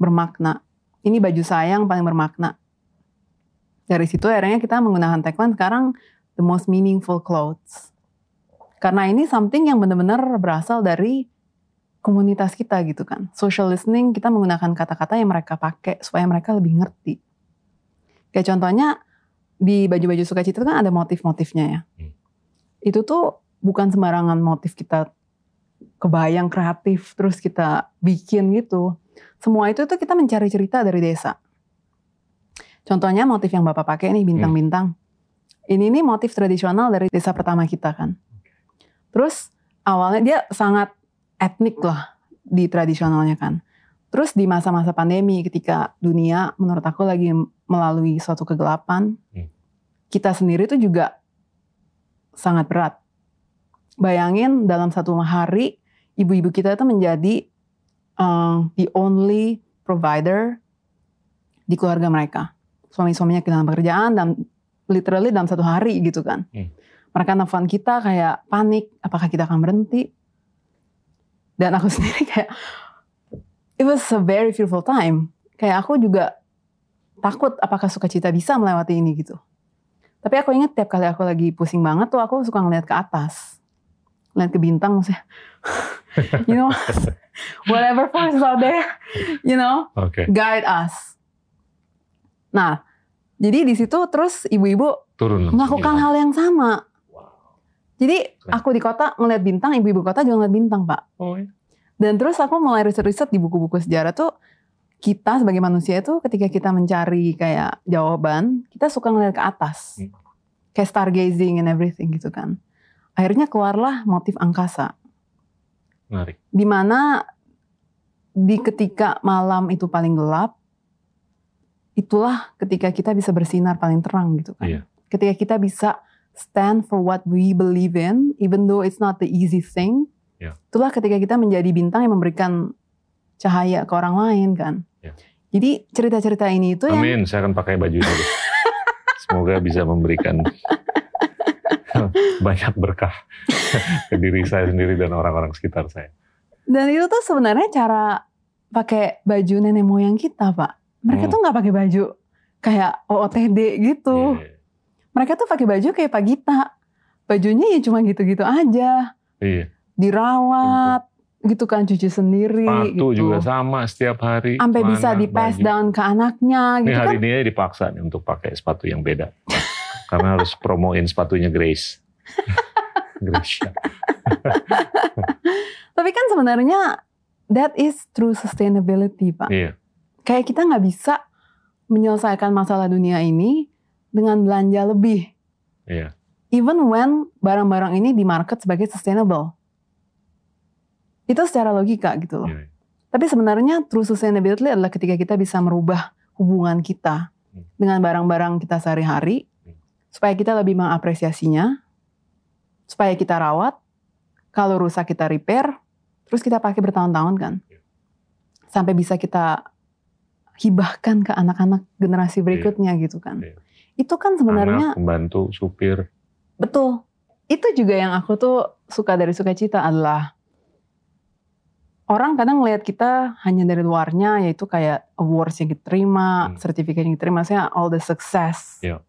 S1: bermakna. Ini baju saya yang paling bermakna. Dari situ akhirnya kita menggunakan tagline sekarang the most meaningful clothes. Karena ini something yang benar-benar berasal dari komunitas kita gitu kan. Social listening kita menggunakan kata-kata yang mereka pakai supaya mereka lebih ngerti. Kayak contohnya di baju-baju sukacita kan ada motif-motifnya ya. Hmm. Itu tuh bukan sembarangan motif kita kebayang kreatif terus kita bikin gitu. Semua itu tuh kita mencari cerita dari desa. Contohnya motif yang Bapak pakai nih bintang-bintang. Ini nih motif tradisional dari desa pertama kita kan. Terus awalnya dia sangat etnik lah di tradisionalnya kan. Terus di masa-masa pandemi ketika dunia menurut aku lagi melalui suatu kegelapan, hmm. kita sendiri tuh juga sangat berat. Bayangin dalam satu hari ibu-ibu kita itu menjadi uh, the only provider di keluarga mereka. Suami-suaminya kehilangan pekerjaan dan literally dalam satu hari gitu kan. Hmm. Mereka nelfon kita kayak panik, apakah kita akan berhenti? Dan aku sendiri kayak, it was a very fearful time. Kayak aku juga takut apakah sukacita bisa melewati ini gitu. Tapi aku ingat tiap kali aku lagi pusing banget tuh aku suka ngeliat ke atas. Ngeliat ke bintang maksudnya. you know, whatever forces out there, you know, okay. guide us. Nah, jadi di situ terus ibu-ibu melakukan hal yang sama. Jadi aku di kota ngeliat bintang, ibu-ibu kota juga ngeliat bintang, Pak. Oh, iya. Dan terus aku mulai riset-riset di buku-buku sejarah tuh kita sebagai manusia itu ketika kita mencari kayak jawaban, kita suka ngeliat ke atas. Hmm. Kayak stargazing and everything gitu kan. Akhirnya keluarlah motif angkasa.
S2: Menarik.
S1: Di mana di ketika malam itu paling gelap, itulah ketika kita bisa bersinar paling terang gitu kan. Iya. Ketika kita bisa stand for what we believe in, even though it's not the easy thing, Yeah. Itulah ketika kita menjadi bintang yang memberikan cahaya ke orang lain kan. Yeah. Jadi cerita-cerita ini itu
S2: Amin, yang... Amin, saya akan pakai baju ini. Semoga bisa memberikan banyak berkah ke diri saya sendiri dan orang-orang sekitar saya.
S1: Dan itu tuh sebenarnya cara pakai baju nenek moyang kita, Pak. Mereka hmm. tuh nggak pakai baju kayak OOTD gitu. Yeah. Mereka tuh pakai baju kayak Pak Gita. Bajunya ya cuma gitu-gitu aja. Iya dirawat gitu kan cuci sendiri
S2: sepatu
S1: gitu.
S2: juga sama setiap hari
S1: sampai bisa di pass baju. down ke anaknya
S2: gitu
S1: ini
S2: hari
S1: kan.
S2: ini dipaksa nih untuk pakai sepatu yang beda karena harus promoin sepatunya Grace Grace
S1: tapi kan sebenarnya that is true sustainability pak iya. kayak kita nggak bisa menyelesaikan masalah dunia ini dengan belanja lebih iya. even when barang-barang ini di market sebagai sustainable itu secara logika gitu loh. Yeah. Tapi sebenarnya true sustainability adalah ketika kita bisa merubah hubungan kita hmm. dengan barang-barang kita sehari-hari. Supaya kita lebih mengapresiasinya, supaya kita rawat, kalau rusak kita repair, terus kita pakai bertahun-tahun kan. Sampai bisa kita hibahkan ke anak-anak generasi iya. berikutnya yeah. gitu kan. Yeah. Itu kan sebenarnya
S2: Anak, pembantu, supir.
S1: Betul. Itu juga yang aku tuh suka dari sukacita adalah orang kadang ngelihat kita hanya dari luarnya yaitu kayak awards yang diterima, hmm. sertifikat yang diterima, saya all the success. Yeah.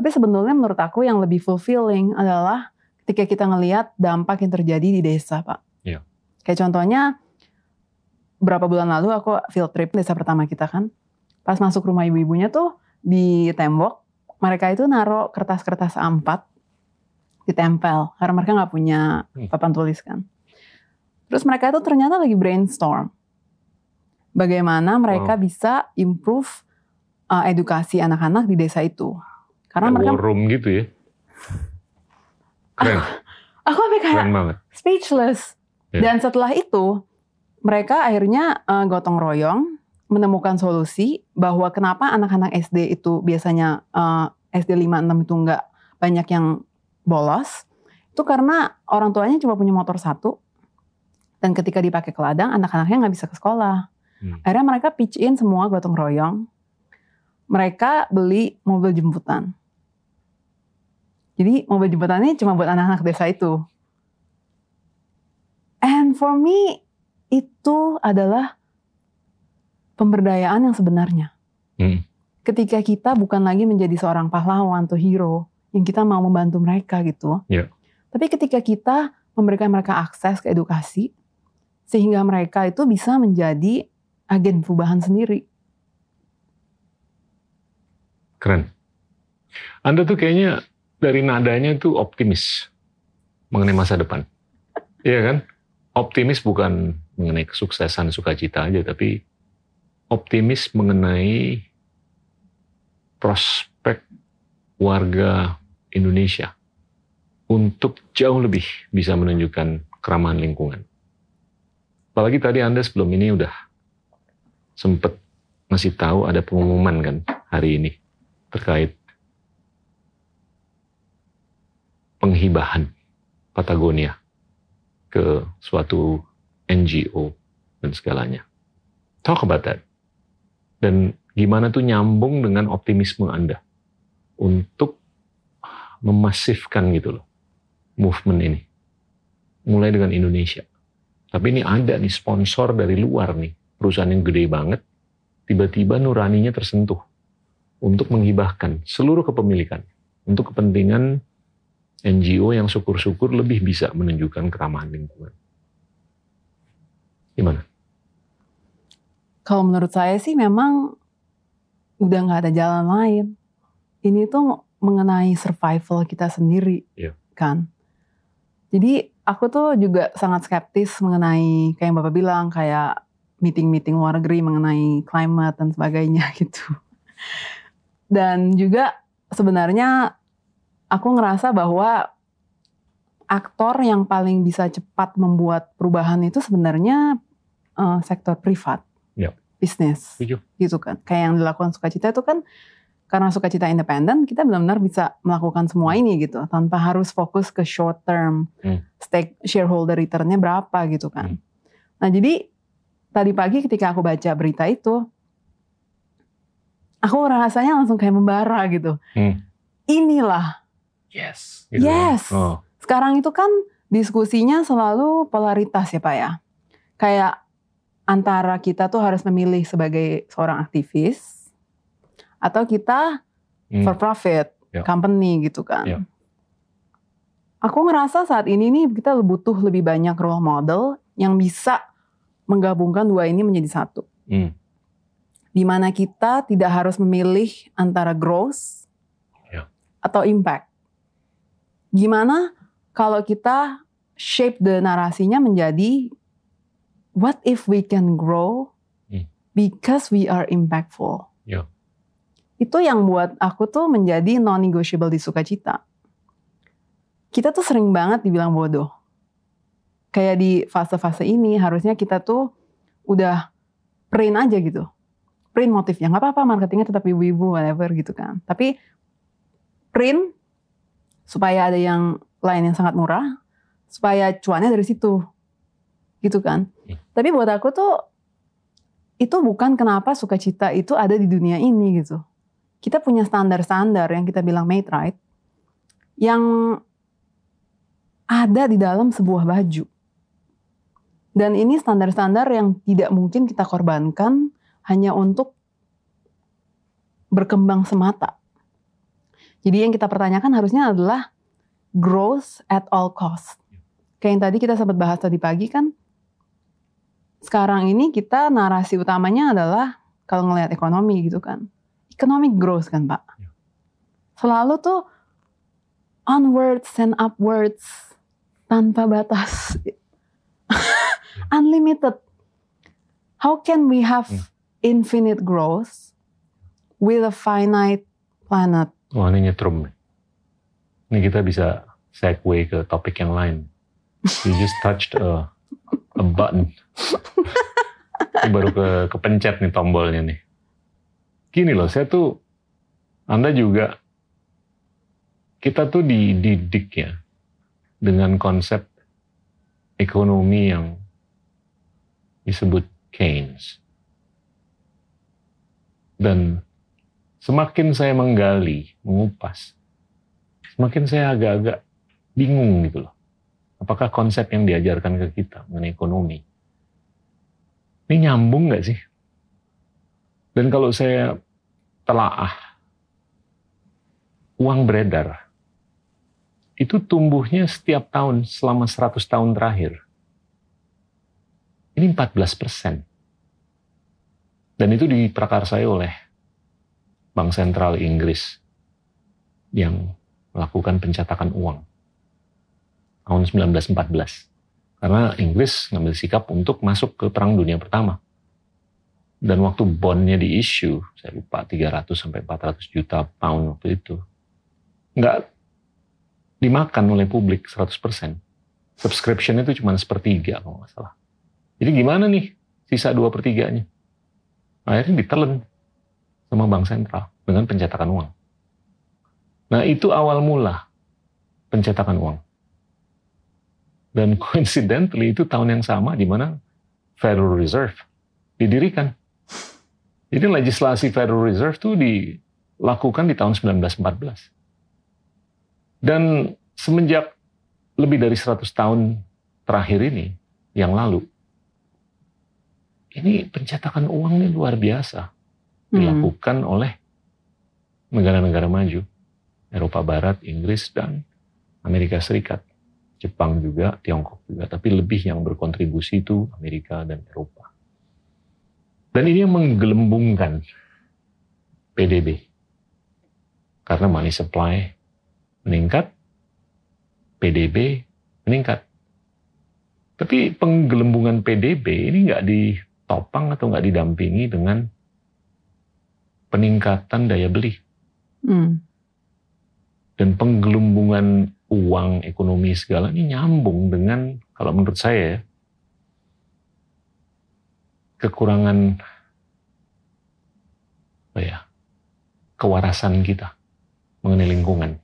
S1: Tapi sebetulnya menurut aku yang lebih fulfilling adalah ketika kita ngelihat dampak yang terjadi di desa, Pak. Yeah. Kayak contohnya berapa bulan lalu aku field trip desa pertama kita kan. Pas masuk rumah ibu-ibunya tuh di tembok, mereka itu naruh kertas-kertas A4 ditempel karena mereka nggak punya hmm. papan tulis kan. Terus mereka itu ternyata lagi brainstorm. Bagaimana mereka wow. bisa improve uh, edukasi anak-anak di desa itu.
S2: Karena mereka room gitu ya.
S1: Keren. Aku, aku kayak Keren banget. speechless. Yeah. Dan setelah itu mereka akhirnya uh, gotong royong menemukan solusi bahwa kenapa anak-anak SD itu biasanya uh, SD 5 6 itu enggak banyak yang bolos. Itu karena orang tuanya cuma punya motor satu dan ketika dipakai ke ladang, anak-anaknya nggak bisa ke sekolah. Hmm. Akhirnya mereka pitch in semua gotong royong. Mereka beli mobil jemputan. Jadi mobil jemputan ini cuma buat anak-anak desa itu. And for me itu adalah pemberdayaan yang sebenarnya.
S2: Hmm.
S1: Ketika kita bukan lagi menjadi seorang pahlawan atau hero yang kita mau membantu mereka gitu.
S2: Ya.
S1: Tapi ketika kita memberikan mereka akses ke edukasi sehingga mereka itu bisa menjadi agen perubahan sendiri.
S2: Keren. Anda tuh kayaknya dari nadanya tuh optimis mengenai masa depan. Iya kan? Optimis bukan mengenai kesuksesan sukacita aja, tapi optimis mengenai prospek warga Indonesia untuk jauh lebih bisa menunjukkan keramahan lingkungan. Apalagi tadi Anda sebelum ini udah sempet ngasih tahu ada pengumuman kan hari ini terkait penghibahan Patagonia ke suatu NGO dan segalanya. Talk about that. Dan gimana tuh nyambung dengan optimisme Anda untuk memasifkan gitu loh movement ini. Mulai dengan Indonesia. Tapi ini ada nih sponsor dari luar nih, perusahaan yang gede banget, tiba-tiba nuraninya tersentuh untuk menghibahkan seluruh kepemilikan untuk kepentingan NGO yang syukur-syukur lebih bisa menunjukkan keramahan lingkungan. Gimana?
S1: Kalau menurut saya sih memang udah nggak ada jalan lain. Ini tuh mengenai survival kita sendiri,
S2: Iya.
S1: kan? Jadi aku tuh juga sangat skeptis mengenai kayak yang bapak bilang kayak meeting-meeting luar negeri mengenai climate dan sebagainya gitu. Dan juga sebenarnya aku ngerasa bahwa aktor yang paling bisa cepat membuat perubahan itu sebenarnya eh, sektor privat,
S2: Yap.
S1: bisnis,
S2: Setuju.
S1: gitu kan. Kayak yang dilakukan sukacita itu kan karena sukacita independen, kita benar-benar bisa melakukan semua ini gitu, tanpa harus fokus ke short term
S2: Hmm.
S1: stake shareholder returnnya berapa gitu kan.
S2: Hmm.
S1: Nah jadi tadi pagi ketika aku baca berita itu, aku rasanya langsung kayak membara gitu.
S2: Hmm.
S1: Inilah
S2: Yes.
S1: Yes.
S2: Oh,
S1: sekarang itu kan diskusinya selalu polaritas ya Pak ya. Kayak antara kita tuh harus memilih sebagai seorang aktivis atau kita
S2: hmm.
S1: for profit
S2: Ya.
S1: company gitu kan.
S2: Ya.
S1: Aku ngerasa saat ini nih kita butuh lebih banyak role model yang bisa menggabungkan dua ini menjadi satu.
S2: Hmm.
S1: Di mana kita tidak harus memilih antara growth
S2: Ya.
S1: atau impact. Gimana kalau kita shape the narasinya menjadi what if we can grow
S2: Hmm.
S1: because we are impactful. Itu yang buat aku tuh menjadi non-negotiable di sukacita. Kita tuh sering banget dibilang bodoh. Kayak di fase-fase ini harusnya kita tuh udah print aja gitu. Print motifnya, nggak apa-apa marketingnya tetap ibu-ibu whatever gitu kan. Tapi print supaya ada yang lain yang sangat murah, supaya cuannya dari situ. Gitu kan.
S2: Hmm.
S1: Tapi buat aku tuh itu bukan kenapa sukacita itu ada di dunia ini gitu. Kita punya standar-standar yang kita bilang made right yang ada di dalam sebuah baju. Dan ini standar-standar yang tidak mungkin kita korbankan hanya untuk berkembang semata. Jadi yang kita pertanyakan harusnya adalah growth at all cost. Kayak yang tadi kita sempat bahas tadi pagi kan, sekarang ini kita narasi utamanya adalah kalau ngelihat ekonomi gitu kan, economic growth kan Pak. Selalu tuh onwards and upwards tanpa batas, unlimited. How can we have
S2: Hmm.
S1: infinite growth with a finite planet?
S2: Wah ini nyetrum nih. Ini kita bisa segue ke topik yang lain. You just touched a, a button. ini baru ke kepencet nih tombolnya nih. Gini loh, saya tuh, Anda juga, kita tuh dididik ya dengan konsep ekonomi yang disebut Keynes. Dan semakin saya menggali, mengupas, semakin saya agak-agak bingung gitu loh. Apakah konsep yang diajarkan ke kita mengenai ekonomi ini nyambung nggak sih? Dan kalau saya telaah, uang beredar itu tumbuhnya setiap tahun selama 100 tahun terakhir. Ini 14 persen. Dan itu diprakarsai oleh Bank Sentral Inggris yang melakukan pencetakan uang tahun 1914. Karena Inggris ngambil sikap untuk masuk ke Perang Dunia Pertama. Dan waktu bondnya di issue, saya lupa 300 sampai 400 juta pound waktu itu, nggak dimakan oleh publik 100%. Subscription itu cuma sepertiga kalau nggak salah. Jadi gimana nih sisa dua pertiganya? Akhirnya ditelan sama bank sentral dengan pencetakan uang. Nah itu awal mula pencetakan uang. Dan coincidentally itu tahun yang sama di mana Federal Reserve didirikan. Jadi legislasi Federal Reserve itu dilakukan di tahun 1914. Dan semenjak lebih dari 100 tahun terakhir ini, yang lalu, ini pencetakan uang ini luar biasa. Dilakukan hmm. oleh negara-negara maju, Eropa Barat, Inggris, dan Amerika Serikat. Jepang juga, Tiongkok juga, tapi lebih yang berkontribusi itu Amerika dan Eropa. Dan ini yang menggelembungkan PDB. Karena money supply meningkat, PDB meningkat. Tapi penggelembungan PDB ini nggak ditopang atau nggak didampingi dengan peningkatan daya beli. Hmm. Dan penggelembungan uang, ekonomi segala ini nyambung dengan kalau menurut saya ya, kekurangan apa ya, kewarasan kita mengenai lingkungan.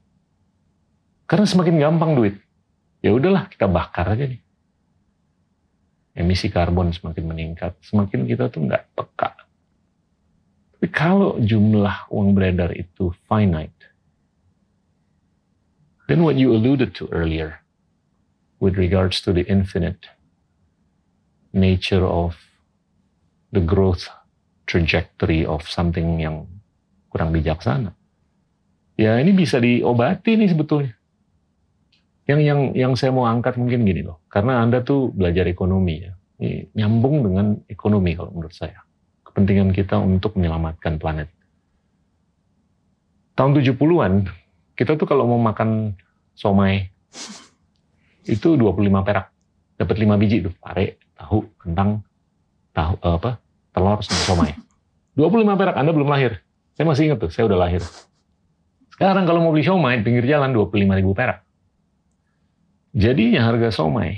S2: Karena semakin gampang duit, ya udahlah kita bakar aja nih. Emisi karbon semakin meningkat, semakin kita tuh nggak peka. Tapi kalau jumlah uang beredar itu finite, Then what you alluded to earlier with regards to the infinite nature of the growth trajectory of something yang kurang bijaksana. Ya ini bisa diobati nih sebetulnya. Yang yang yang saya mau angkat mungkin gini loh, karena Anda tuh belajar ekonomi ya. Ini nyambung dengan ekonomi kalau menurut saya. Kepentingan kita untuk menyelamatkan planet. Tahun 70-an kita tuh kalau mau makan somai itu 25 perak. Dapat 5 biji tuh, pare, tahu, kentang, tahu eh, apa? telur sama somai. 25 perak, Anda belum lahir. Saya masih ingat tuh, saya udah lahir. Sekarang kalau mau beli somai pinggir jalan 25 ribu perak. Jadinya harga somai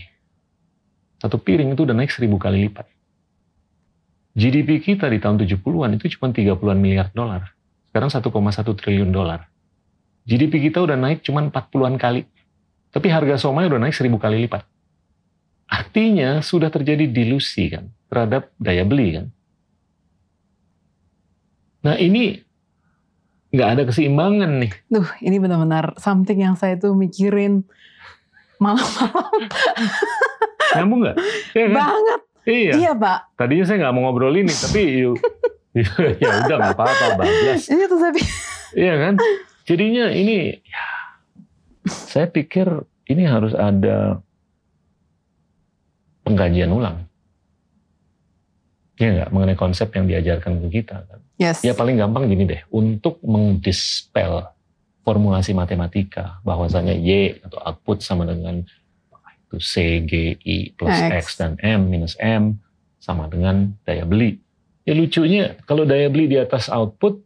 S2: satu piring itu udah naik seribu kali lipat. GDP kita di tahun 70-an itu cuma 30-an miliar dolar. Sekarang 1,1 triliun dolar. GDP kita udah naik cuma 40-an kali. Tapi harga somai udah naik 1000 kali lipat. Artinya sudah terjadi dilusi kan terhadap daya beli kan. Nah ini nggak ada keseimbangan nih.
S1: Duh, ini benar-benar something yang saya tuh mikirin malam-malam.
S2: Nyambung nggak?
S1: Ya, kan? Banget.
S2: Iya.
S1: Iya pak.
S2: Tadinya saya nggak mau ngobrol ini, tapi ya udah nggak apa-apa, bablas.
S1: Iya tuh saya.
S2: Iya kan? Jadinya ini ya, saya pikir ini harus ada pengkajian ulang. Ya nggak mengenai konsep yang diajarkan ke kita kan.
S1: Yes.
S2: Ya paling gampang gini deh, untuk mengdispel formulasi matematika bahwasanya y atau output sama dengan itu c, g, i plus x. x dan m minus m sama dengan daya beli. Ya lucunya kalau daya beli di atas output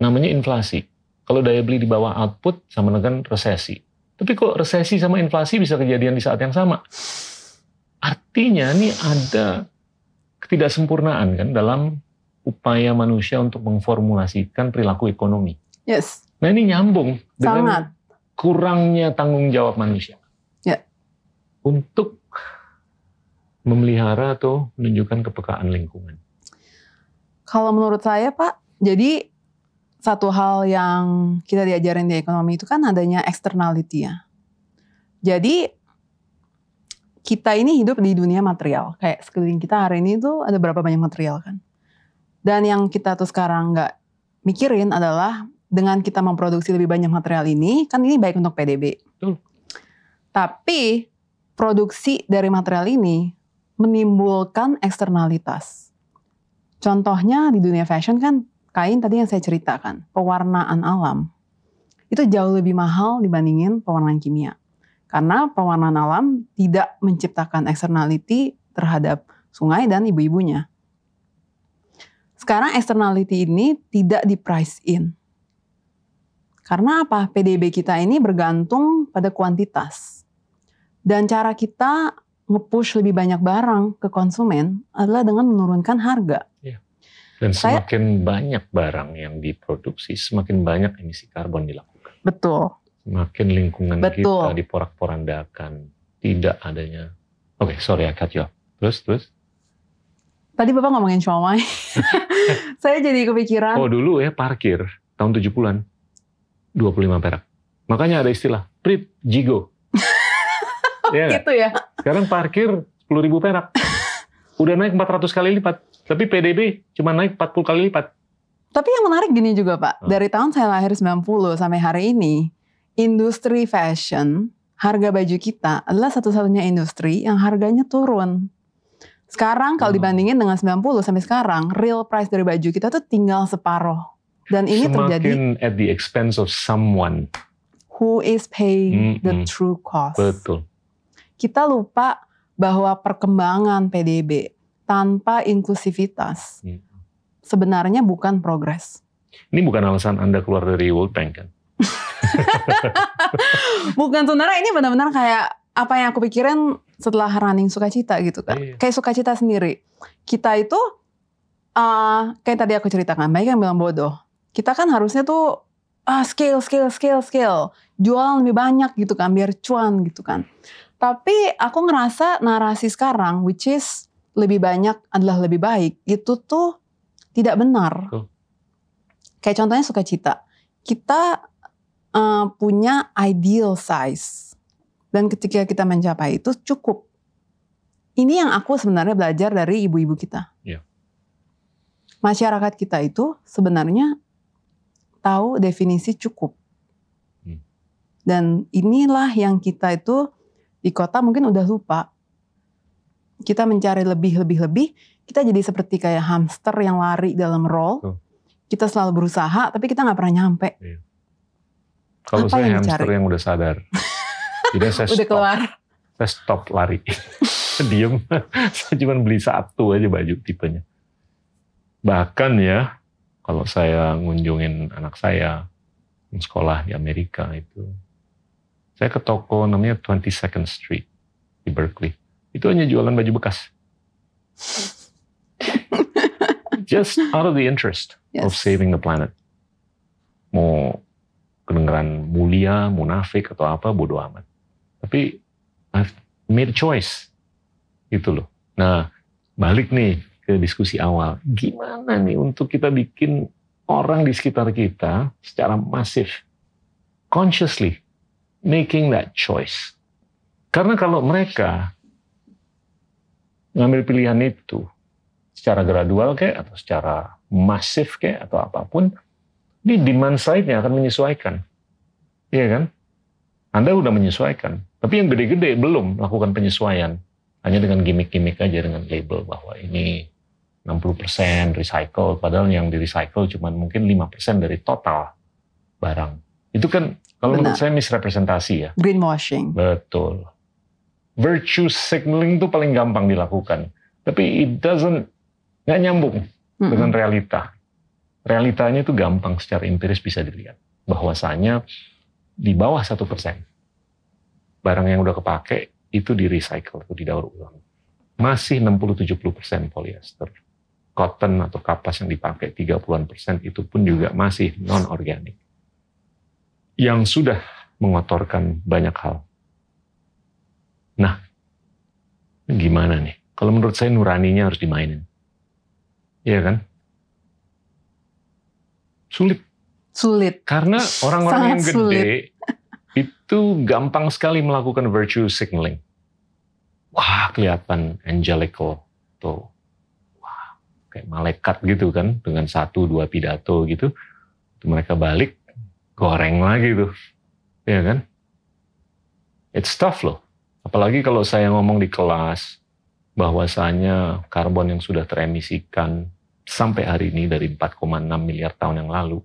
S2: namanya inflasi. Kalau daya beli di bawah output sama dengan resesi. Tapi kok resesi sama inflasi bisa kejadian di saat yang sama? Artinya ini ada ketidaksempurnaan kan dalam upaya manusia untuk mengformulasikan perilaku ekonomi.
S1: Yes.
S2: Nah ini nyambung dengan
S1: Sangat.
S2: kurangnya tanggung jawab manusia. Untuk memelihara atau menunjukkan kepekaan lingkungan.
S1: Kalau menurut saya Pak, jadi satu hal yang kita diajarin di ekonomi itu kan adanya externality ya. Jadi kita ini hidup di dunia material. Kayak sekeliling kita hari ini tuh ada berapa banyak material kan. Dan yang kita tuh sekarang nggak mikirin adalah dengan kita memproduksi lebih banyak material ini, kan ini baik untuk PDB.
S2: Betul.
S1: Tapi produksi dari material ini menimbulkan eksternalitas. Contohnya di dunia fashion kan kain tadi yang saya ceritakan, pewarnaan alam. Itu jauh lebih mahal dibandingin pewarnaan kimia. Karena pewarnaan alam tidak menciptakan externality terhadap sungai dan ibu-ibunya. Sekarang externality ini tidak di price in. Karena apa? PDB kita ini bergantung pada kuantitas. Dan cara kita nge-push lebih banyak barang ke konsumen adalah dengan menurunkan harga.
S2: Dan
S1: Saya-
S2: semakin banyak barang yang diproduksi, semakin banyak emisi karbon dilakukan.
S1: Betul.
S2: Semakin lingkungan
S1: Betul.
S2: kita diporak-porandakan, tidak adanya. Oke, sorry I cut you off. Terus, terus.
S1: Tadi Bapak ngomongin siomay. Saya jadi kepikiran.
S2: Oh dulu ya parkir tahun 70-an 25 perak. Makanya ada istilah trip jigo. Nggak?
S1: Gitu ya.
S2: Sekarang parkir 10 ribu perak. Udah naik 400 kali lipat. Tapi PDB cuma naik 40 kali lipat.
S1: Tapi yang menarik gini juga Pak.
S2: Hmm.
S1: Dari tahun saya lahir 90 sampai hari ini. Industri fashion, harga baju kita adalah satu-satunya industri yang harganya turun. Sekarang kalau
S2: Hmm.
S1: dibandingin dengan 90 sampai sekarang, real price dari baju kita tuh tinggal separuh. Dan ini terjadi
S2: Semakin at the expense of someone.
S1: who is paying the
S2: Mm-mm.
S1: true cost.
S2: Betul.
S1: Kita lupa bahwa perkembangan PDB tanpa inklusivitas
S2: Hmm.
S1: sebenarnya bukan progres.
S2: Ini bukan alasan Anda keluar dari World Bank kan?
S1: Bukan sebenarnya ini benar-benar kayak apa yang aku pikirin setelah running sukacita gitu kan.
S2: Iya.
S1: Kayak sukacita sendiri. Kita itu eh kayak tadi aku ceritakan, baik yang bilang bodoh. Kita kan harusnya tuh ah scale, scale, scale, scale. Jual lebih banyak gitu kan, biar cuan gitu kan. Tapi aku ngerasa narasi sekarang, which is lebih banyak adalah lebih baik, itu tuh tidak benar. Kayak contohnya sukacita. Kita eh, punya ideal size. Dan ketika kita mencapai itu cukup. Ini yang aku sebenarnya belajar dari ibu-ibu kita.
S2: Iya.
S1: Masyarakat kita itu sebenarnya tahu definisi cukup.
S2: Hmm.
S1: Dan inilah yang kita itu di kota mungkin udah lupa. Kita mencari lebih, lebih, lebih. Kita jadi seperti kayak hamster yang lari dalam roll.
S2: Betul.
S1: Kita selalu berusaha, tapi kita nggak pernah nyampe.
S2: Kalau
S1: Apa
S2: saya
S1: yang
S2: hamster
S1: dicari?
S2: yang udah sadar. Jadi saya
S1: Udah
S2: stop.
S1: keluar.
S2: Saya stop lari. Diem. saya cuma beli satu aja baju tipenya. Bahkan ya, kalau saya ngunjungin anak saya sekolah di Amerika itu, saya ke toko namanya 22nd Street di Berkeley. Itu hanya jualan baju bekas. Just out of the interest of
S1: Yes.
S2: saving the planet. Mau kedengeran mulia, munafik atau apa, bodoh amat. Tapi I've made a choice. Gitu loh. Nah, balik nih ke diskusi awal. Gimana nih untuk kita bikin orang di sekitar kita secara masif, consciously making that choice. Karena kalau mereka ngambil pilihan itu secara gradual kayak atau secara masif kayak atau apa pun, di demand side-nya akan menyesuaikan. Iya kan? Anda udah menyesuaikan. Tapi yang gede-gede belum melakukan penyesuaian. Hanya dengan gimmick-gimmick aja dengan label bahwa ini 60% recycle. Padahal yang di recycle cuma mungkin 5% dari total barang. Itu kan kalau menurut saya misrepresentasi ya.
S1: Greenwashing.
S2: Betul. Virtue signaling itu paling gampang dilakukan. Tapi it doesn't, nggak nyambung
S1: Mm-mm.
S2: dengan realita. Realitanya itu gampang secara empiris bisa dilihat. Bahwasanya di bawah satu persen barang yang udah kepake itu di recycle atau didaur ulang. Masih 60-70 persen polyester. Cotton atau kapas yang dipakai 30-an persen itu pun juga masih non-organik. Yang sudah mengotorkan banyak hal. Nah, gimana nih? Kalau menurut saya nuraninya harus dimainin. Iya kan? Sulit.
S1: Sulit.
S2: Karena orang-orang yang gede itu gampang sekali melakukan virtue signaling. Wah, kelihatan angelical tuh wah kayak malaikat gitu kan dengan satu dua pidato gitu mereka balik goreng lagi tuh. Ya kan? It's tough loh. Apalagi kalau saya ngomong di kelas bahwasanya karbon yang sudah teremisikan sampai hari ini dari 4,6 miliar tahun yang lalu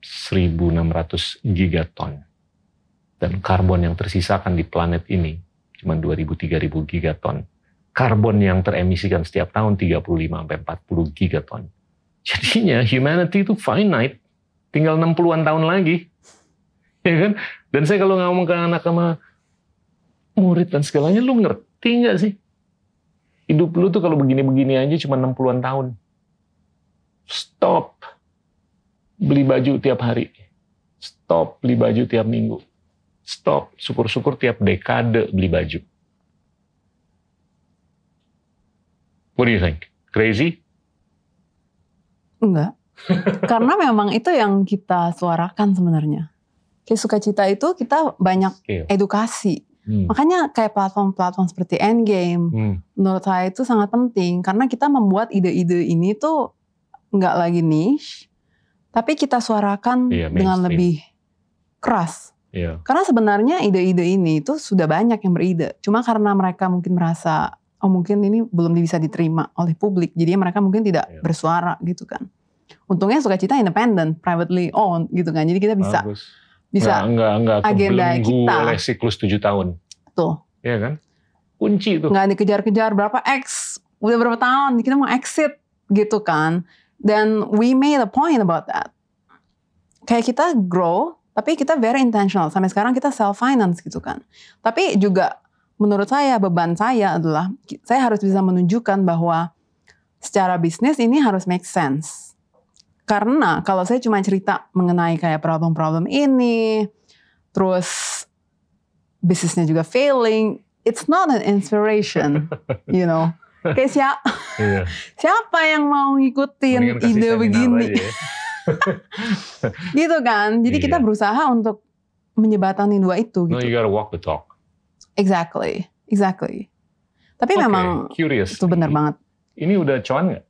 S2: 1600 gigaton. Dan karbon yang tersisakan di planet ini cuma 2000-3000 gigaton. Karbon yang teremisikan setiap tahun 35 sampai 40 gigaton. Jadinya humanity itu finite, tinggal 60-an tahun lagi. Ya kan? Dan saya kalau ngomong ke anak sama murid dan segalanya, lu ngerti nggak sih? Hidup lu tuh kalau begini-begini aja cuma 60-an tahun. Stop. Beli baju tiap hari. Stop beli baju tiap minggu stop. Syukur-syukur tiap dekade beli baju. What do you think? Crazy?
S1: Enggak. Karena memang itu yang kita suarakan sebenarnya. Kayak sukacita itu kita banyak Skill. edukasi. Hmm. Makanya kayak platform-platform seperti Endgame, hmm. menurut saya itu sangat penting. Karena kita membuat ide-ide ini tuh nggak lagi niche, tapi kita suarakan yeah, dengan lebih keras.
S2: Yeah.
S1: Karena sebenarnya ide-ide ini itu sudah banyak yang beride. Cuma karena mereka mungkin merasa oh mungkin ini belum bisa diterima oleh publik, jadi mereka mungkin tidak yeah. bersuara gitu kan. Untungnya sukacita independen, privately owned gitu kan. Jadi kita bisa Bagus. bisa
S2: nggak, nggak, nggak agenda kita oleh siklus tujuh tahun.
S1: Tuh.
S2: Iya kan? Kunci itu.
S1: Nggak dikejar-kejar berapa X, udah berapa tahun kita mau exit gitu kan. Dan we made a point about that. Kayak kita grow tapi kita very intentional. Sampai sekarang kita self finance gitu kan. Tapi juga menurut saya beban saya adalah saya harus bisa menunjukkan bahwa secara bisnis ini harus make sense. Karena kalau saya cuma cerita mengenai kayak problem-problem ini, terus bisnisnya juga failing, it's not an inspiration, you know. Kayak siapa, iya. siapa yang mau ngikutin ide begini? Ya. gitu kan. Jadi iya. kita berusaha untuk menyebatani dua itu gitu.
S2: No, you gotta walk the talk.
S1: Exactly. Exactly. Tapi okay, memang
S2: curious.
S1: itu benar banget.
S2: Ini udah cuan nggak?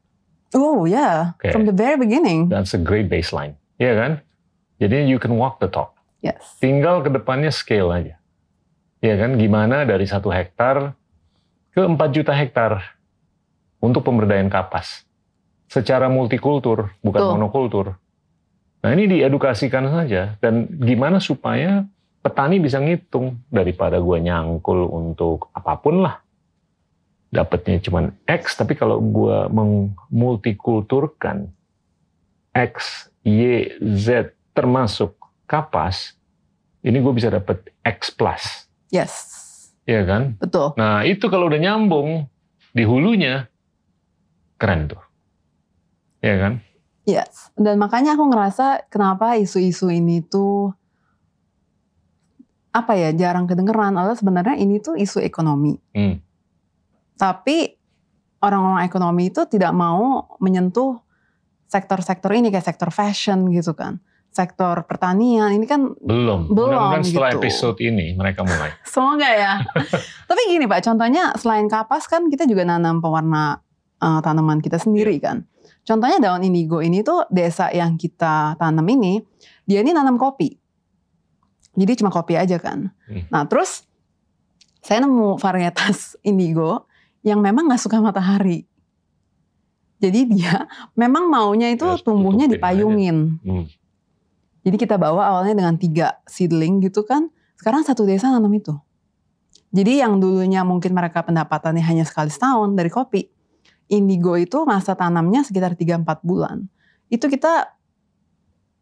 S1: Oh yeah, okay. from the very beginning.
S2: That's a great baseline. Iya yeah, kan? Jadi you can walk the talk.
S1: Yes.
S2: Tinggal ke depannya scale aja. Iya kan? Gimana dari satu hektar ke 4 juta hektar untuk pemberdayaan kapas. Secara multikultur, bukan Tuh. monokultur. Nah ini diedukasikan saja dan gimana supaya petani bisa ngitung daripada gue nyangkul untuk apa pun lah. Dapatnya cuma X, tapi kalau gue memultikulturkan X, Y, Z termasuk kapas, ini gue bisa dapat X plus.
S1: Yes.
S2: Iya kan?
S1: Betul.
S2: Nah itu kalau udah nyambung di hulunya, keren tuh. Iya kan?
S1: Yes, dan makanya aku ngerasa kenapa isu-isu ini tuh apa ya jarang kedengeran. Adalah sebenarnya ini tuh isu ekonomi. Hmm. Tapi orang-orang ekonomi itu tidak mau menyentuh sektor-sektor ini kayak sektor fashion gitu kan, sektor pertanian ini kan
S2: belum.
S1: Belum.
S2: setelah
S1: gitu.
S2: episode ini mereka mulai.
S1: Semoga ya. Tapi gini pak, contohnya selain kapas kan kita juga nanam pewarna uh, tanaman kita sendiri yeah. kan. Contohnya daun indigo ini tuh desa yang kita tanam ini, dia ini nanam kopi. Jadi cuma kopi aja kan. Hmm. Nah terus saya nemu varietas indigo yang memang nggak suka matahari. Jadi dia memang maunya itu ya, tumbuhnya dipayungin. Hmm. Jadi kita bawa awalnya dengan tiga seedling gitu kan. Sekarang satu desa nanam itu. Jadi yang dulunya mungkin mereka pendapatannya hanya sekali setahun dari kopi indigo itu masa tanamnya sekitar 3-4 bulan. Itu kita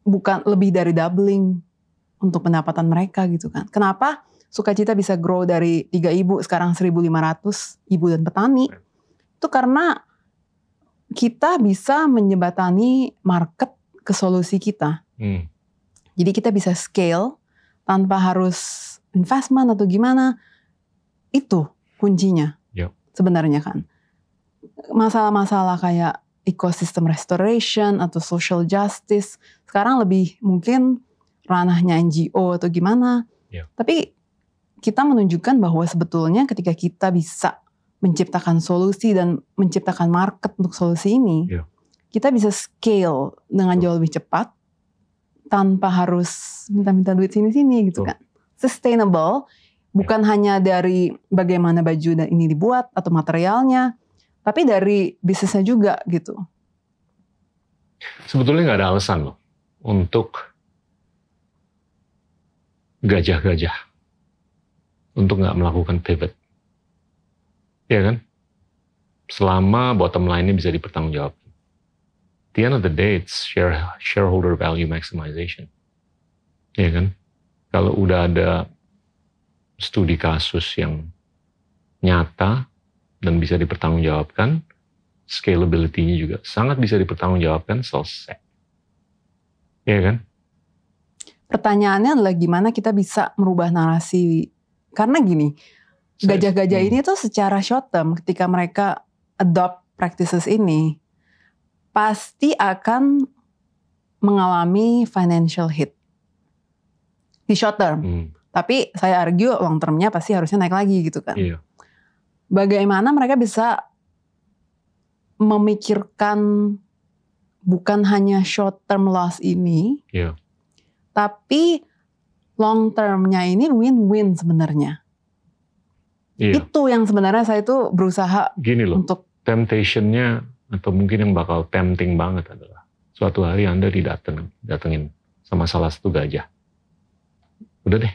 S1: bukan lebih dari doubling untuk pendapatan mereka gitu kan. Kenapa sukacita bisa grow dari 3 ibu sekarang 1.500 ibu dan petani? Itu karena kita bisa menjembatani market ke solusi kita. Hmm. Jadi kita bisa scale tanpa harus investment atau gimana. Itu kuncinya yep. sebenarnya kan masalah-masalah kayak ecosystem restoration atau social justice sekarang lebih mungkin ranahnya NGO atau gimana. Yeah. Tapi kita menunjukkan bahwa sebetulnya ketika kita bisa menciptakan solusi dan menciptakan market untuk solusi ini,
S2: Iya.
S1: kita bisa scale dengan
S2: Betul.
S1: jauh lebih cepat tanpa harus minta-minta duit sini-sini gitu
S2: Betul.
S1: kan. Sustainable bukan hanya dari bagaimana baju dan ini dibuat atau materialnya, tapi dari bisnisnya juga gitu.
S2: Sebetulnya nggak ada alasan loh untuk gajah-gajah untuk nggak melakukan pivot. Ya kan? Selama bottom line-nya bisa dipertanggungjawabkan. The end of the day, it's share, shareholder value maximization. Ya kan? Kalau udah ada studi kasus yang nyata dan bisa dipertanggungjawabkan, scalability-nya juga sangat bisa dipertanggungjawabkan, selesai. Ya kan?
S1: Pertanyaannya adalah gimana kita bisa merubah narasi. Karena gini, gajah-gajah
S2: Hmm.
S1: ini tuh secara short term ketika mereka adopt practices ini pasti akan mengalami financial hit di short term.
S2: Hmm,
S1: Tapi saya argue long termnya pasti harusnya naik lagi gitu kan.
S2: iya.
S1: Bagaimana mereka bisa memikirkan bukan hanya short term loss ini,
S2: Iya.
S1: tapi long termnya ini win-win sebenarnya.
S2: Iya.
S1: Itu yang sebenarnya saya itu berusaha
S2: Gini loh,
S1: untuk
S2: temptation-nya atau mungkin yang bakal tempting banget adalah suatu hari Anda didatengin, datengin sama salah satu gajah. Udah deh,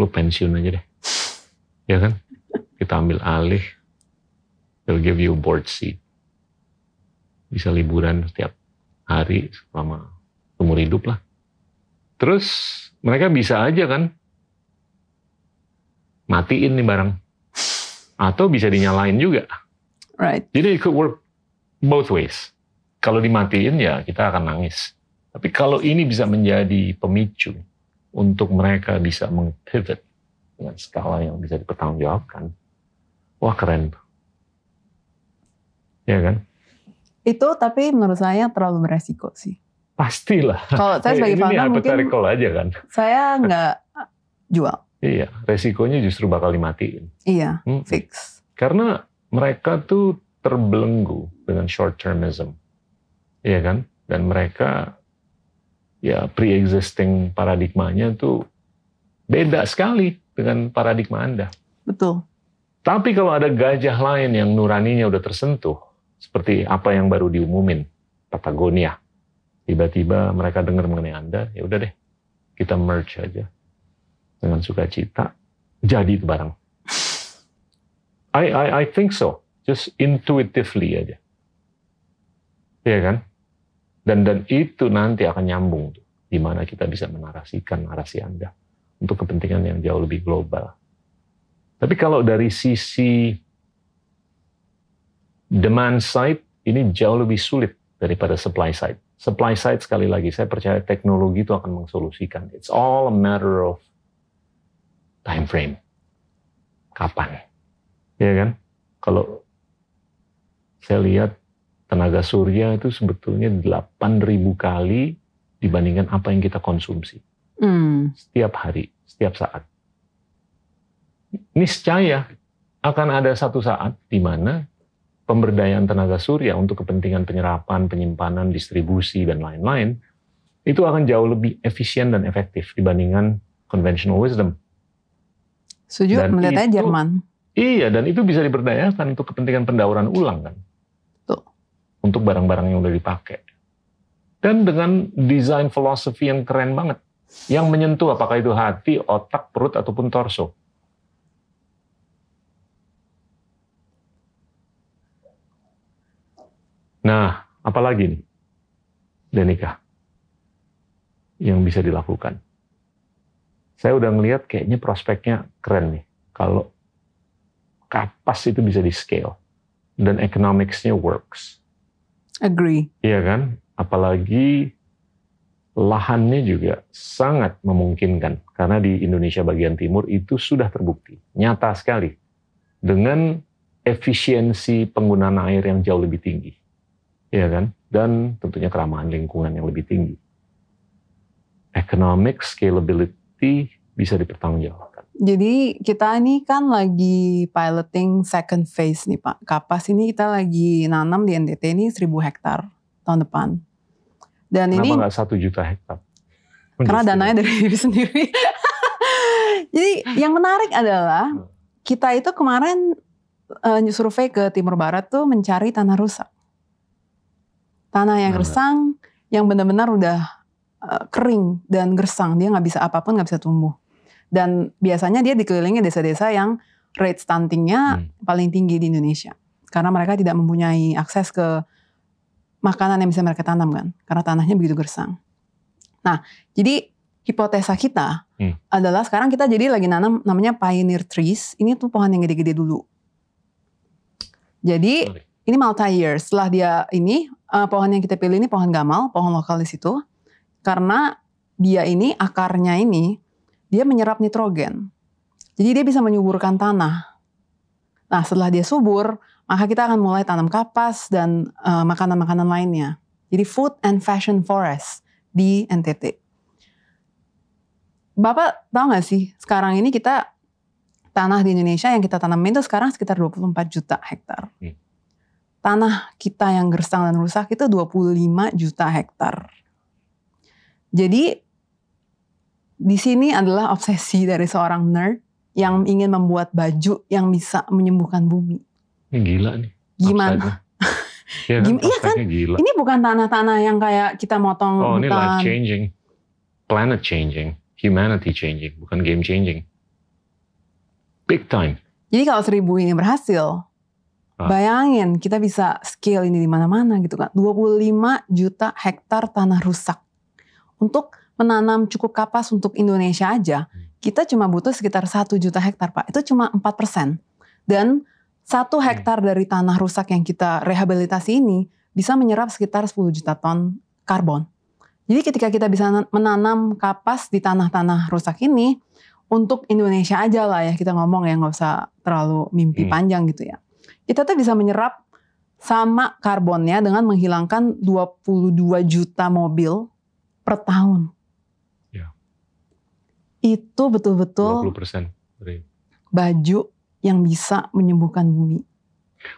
S2: lu pensiun aja deh. Ya kan? Kita ambil alih, they'll give you board seat. Bisa liburan setiap hari selama umur hidup lah. Terus mereka bisa aja kan matiin nih barang. Atau bisa dinyalain juga.
S1: right.
S2: Jadi it could work both ways. Kalau dimatiin ya kita akan nangis. Tapi kalau ini bisa menjadi pemicu untuk mereka bisa mengpivot dengan skala yang bisa dipertanggungjawabkan, wah keren. Ya kan?
S1: Itu tapi menurut saya terlalu beresiko sih.
S2: Pastilah.
S1: Kalau saya sebagai
S2: ini
S1: founder mungkin
S2: aja kan.
S1: saya nggak jual.
S2: Iya, resikonya justru bakal dimatiin.
S1: Iya,
S2: Hmm.
S1: fix.
S2: Karena mereka tuh terbelenggu dengan short termism. Iya kan? Dan mereka ya pre-existing paradigmanya tuh beda sekali dengan paradigma Anda.
S1: Betul.
S2: Tapi kalau ada gajah lain yang nuraninya udah tersentuh, seperti apa yang baru diumumin, Patagonia. Tiba-tiba mereka dengar mengenai Anda, ya udah deh, kita merge aja dengan sukacita, jadi itu barang. I, I, I think so, just intuitively aja. Iya kan? Dan dan itu nanti akan nyambung tuh, di mana kita bisa menarasikan narasi Anda untuk kepentingan yang jauh lebih global. Tapi kalau dari sisi demand side ini jauh lebih sulit daripada supply side. Supply side sekali lagi saya percaya teknologi itu akan mensolusikan. It's all a matter of time frame. Kapan? Ya kan? Kalau saya lihat tenaga surya itu sebetulnya 8.000 kali dibandingkan apa yang kita konsumsi
S1: Hmm,
S2: setiap hari, setiap saat. Niscaya akan ada satu saat di mana pemberdayaan tenaga surya untuk kepentingan penyerapan, penyimpanan, distribusi, dan lain-lain, itu akan jauh lebih efisien dan efektif dibandingkan conventional wisdom.
S1: setuju.
S2: Dan
S1: Melihatnya
S2: itu-
S1: Jerman.
S2: Iya, dan itu bisa diberdayakan untuk kepentingan pendauran ulang kan.
S1: Betul.
S2: Untuk barang-barang yang udah dipakai. Dan dengan desain filosofi yang keren banget. Yang menyentuh apakah itu hati, otak, perut, ataupun torso. Nah, apalagi nih, Denika, yang bisa dilakukan. Saya udah ngelihat kayaknya prospeknya keren nih. Kalau kapas itu bisa di scale dan economics-nya works.
S1: Agree.
S2: Iya kan? Apalagi lahannya juga sangat memungkinkan karena di Indonesia bagian timur itu sudah terbukti nyata sekali dengan efisiensi penggunaan air yang jauh lebih tinggi. Iya kan? Dan tentunya keramahan lingkungan yang lebih tinggi. Economic scalability bisa dipertanggungjawabkan.
S1: Jadi kita ini kan lagi piloting second phase nih Pak. Kapas ini kita lagi nanam di NTT ini 1000 hektar tahun depan. Dan
S2: Kenapa
S1: ini
S2: nggak satu juta hektar?
S1: karena dananya dari diri sendiri. Jadi yang menarik adalah kita itu kemarin uh, survei ke Timur Barat tuh mencari tanah rusak. Tanah yang gersang, yang benar-benar udah uh, kering dan gersang, dia nggak bisa apa pun nggak bisa tumbuh. Dan biasanya dia dikelilingi desa-desa yang rate stuntingnya
S2: Hmm.
S1: paling tinggi di Indonesia, karena mereka tidak mempunyai akses ke makanan yang bisa mereka tanam kan, karena tanahnya begitu gersang. Nah, jadi hipotesa kita
S2: Hmm.
S1: adalah sekarang kita jadi lagi nanam namanya pioneer trees. Ini tuh pohon yang gede-gede dulu. Jadi
S2: Sorry.
S1: ini multi year. Setelah dia ini eh, pohon yang kita pilih ini pohon gamal, pohon lokal di situ. Karena dia ini akarnya ini dia menyerap nitrogen. Jadi dia bisa menyuburkan tanah. Nah, setelah dia subur, maka kita akan mulai tanam kapas dan eh, makanan-makanan lainnya. Jadi food and fashion forest di NTT. Bapak tahu nggak sih, sekarang ini kita tanah di Indonesia yang kita tanamin itu sekarang sekitar 24 juta hektar.
S2: Hmm.
S1: Tanah kita yang gersang dan rusak itu 25 juta hektar. Jadi di sini adalah obsesi dari seorang nerd yang ingin membuat baju yang bisa menyembuhkan bumi.
S2: Ini gila nih.
S1: Gimana?
S2: Iya kan,
S1: iya kan?
S2: gila.
S1: Ini bukan tanah-tanah yang kayak kita motong
S2: Oh, ini life
S1: hutan.
S2: changing, planet changing, humanity changing, bukan game changing. Big time.
S1: Jadi kalau seribu ini berhasil,
S2: Ah.
S1: bayangin kita bisa scale ini di mana-mana gitu kan. 25 juta hektar tanah rusak. Untuk menanam cukup kapas untuk Indonesia aja,
S2: Hmm.
S1: kita cuma butuh sekitar 1 juta hektar Pak. Itu cuma 4%. Dan satu
S2: Hmm.
S1: hektar dari tanah rusak yang kita rehabilitasi ini bisa menyerap sekitar 10 juta ton karbon. Jadi ketika kita bisa menanam kapas di tanah-tanah rusak ini, untuk Indonesia aja lah ya kita ngomong ya nggak usah terlalu mimpi
S2: Hmm.
S1: panjang gitu ya. Kita tuh bisa menyerap sama karbonnya dengan menghilangkan 22 juta mobil per tahun.
S2: Ya.
S1: Itu betul-betul
S2: 20% dari
S1: baju yang bisa menyembuhkan bumi.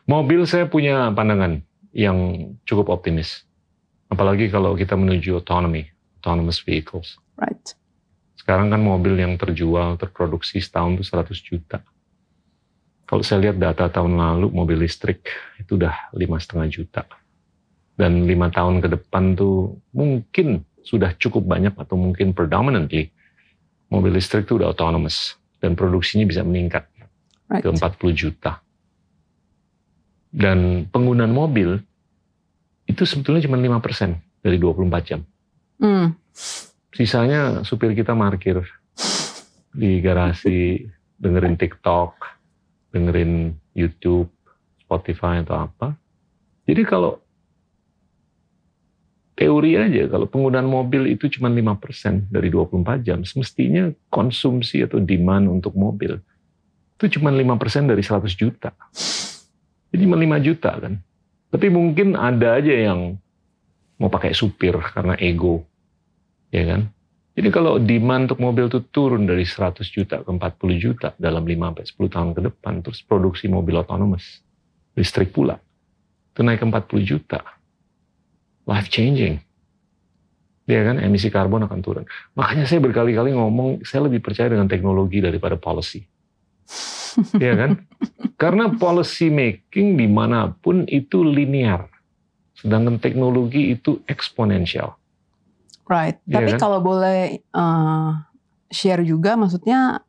S2: Mobil saya punya pandangan yang cukup optimis. Apalagi kalau kita menuju autonomy, autonomous vehicles.
S1: Right.
S2: Sekarang kan mobil yang terjual, terproduksi setahun itu 100 juta. Kalau saya lihat data tahun lalu mobil listrik itu udah lima setengah juta. Dan lima tahun ke depan tuh mungkin sudah cukup banyak atau mungkin predominantly mobil listrik itu udah autonomous dan produksinya bisa meningkat
S1: Right.
S2: ke 40 juta. Dan penggunaan mobil itu sebetulnya cuma 5% dari 24 jam.
S1: Hmm.
S2: Sisanya supir kita parkir di garasi, dengerin TikTok, dengerin YouTube, Spotify atau apa. Jadi kalau teori aja, kalau penggunaan mobil itu cuma 5% dari 24 jam, semestinya konsumsi atau demand untuk mobil itu cuma 5% dari 100 juta. Jadi cuma 5 juta kan. Tapi mungkin ada aja yang mau pakai supir karena ego ya kan? Jadi kalau demand untuk mobil itu turun dari 100 juta ke 40 juta dalam 5 sampai 10 tahun ke depan, terus produksi mobil otonomus, listrik pula, itu naik ke 40 juta. Life changing. Ya kan, emisi karbon akan turun. Makanya saya berkali-kali ngomong, saya lebih percaya dengan teknologi daripada policy. ya kan? Karena policy making di mana pun itu linear. Sedangkan teknologi itu eksponensial.
S1: Right.
S2: Iya
S1: Tapi
S2: kan?
S1: kalau boleh uh, share juga, maksudnya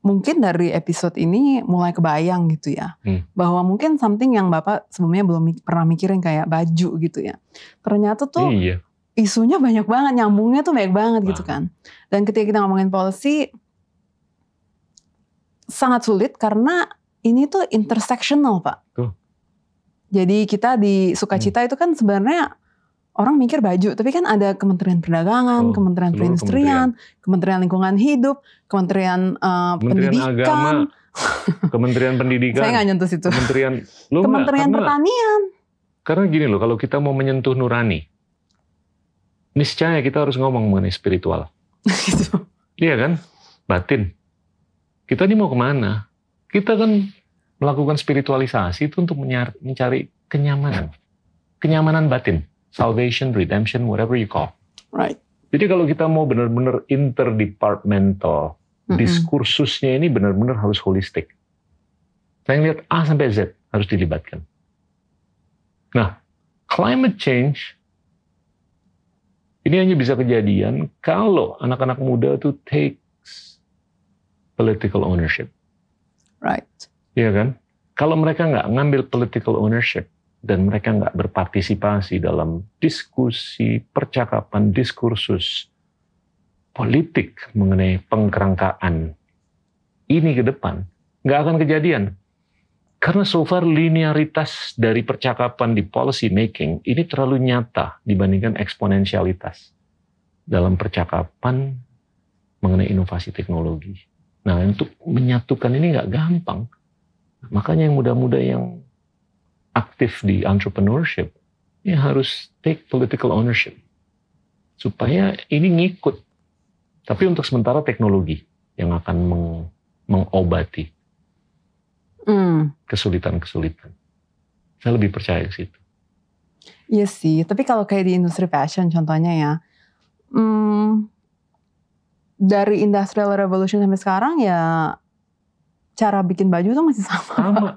S1: mungkin dari episode ini mulai kebayang gitu ya,
S2: Hmm.
S1: bahwa mungkin something yang bapak sebelumnya belum mi- pernah mikirin kayak baju gitu ya. Ternyata tuh
S2: Iya.
S1: isunya banyak banget, nyambungnya tuh banyak banget gitu kan. Dan ketika kita ngomongin policy, sangat sulit karena ini tuh intersectional pak.
S2: Tuh.
S1: Jadi kita di sukacita
S2: Hmm.
S1: itu kan sebenarnya orang mikir baju, tapi kan ada Kementerian Perdagangan,
S2: Oh,
S1: Kementerian Perindustrian, Kementerian Lingkungan Hidup, Kementerian eh,
S2: Kementerian
S1: Pendidikan.
S2: Agama, Kementerian
S1: Saya
S2: Pendidikan,
S1: nggak nyentuh situ.
S2: Kementerian lo enggak,
S1: Kementerian
S2: karena,
S1: Pertanian.
S2: karena gini loh, kalau kita mau menyentuh nurani, niscaya kita harus ngomong mengenai spiritual.
S1: gitu.
S2: Iya kan? Batin. Kita ini mau ke mana? Kita kan melakukan spiritualisasi itu untuk mencari kenyamanan. Kenyamanan batin. Salvation, redemption, whatever you call.
S1: Right.
S2: Jadi kalau kita mau benar-benar interdepartmental, mm-hmm. diskursusnya ini benar-benar harus holistik. Saya lihat A sampai Z harus dilibatkan. Nah, climate change ini hanya bisa kejadian kalau anak-anak muda itu takes political ownership.
S1: Right.
S2: Iya kan? Kalau mereka nggak ngambil political ownership dan mereka nggak berpartisipasi dalam diskusi, percakapan, diskursus politik mengenai pengkerangkaan ini ke depan, nggak akan kejadian. Karena so far linearitas dari percakapan di policy making ini terlalu nyata dibandingkan eksponensialitas dalam percakapan mengenai inovasi teknologi. Nah untuk menyatukan ini nggak gampang. Makanya yang muda-muda yang aktif di entrepreneurship ya harus take political ownership supaya ini ngikut. Tapi untuk sementara teknologi yang akan meng, mengobati
S1: Hmm.
S2: kesulitan-kesulitan. Saya lebih percaya ke situ.
S1: Iya sih, tapi kalau kayak di industri fashion contohnya ya, hmm, dari industrial revolution sampai sekarang ya cara bikin baju tuh masih sama.
S2: Sama.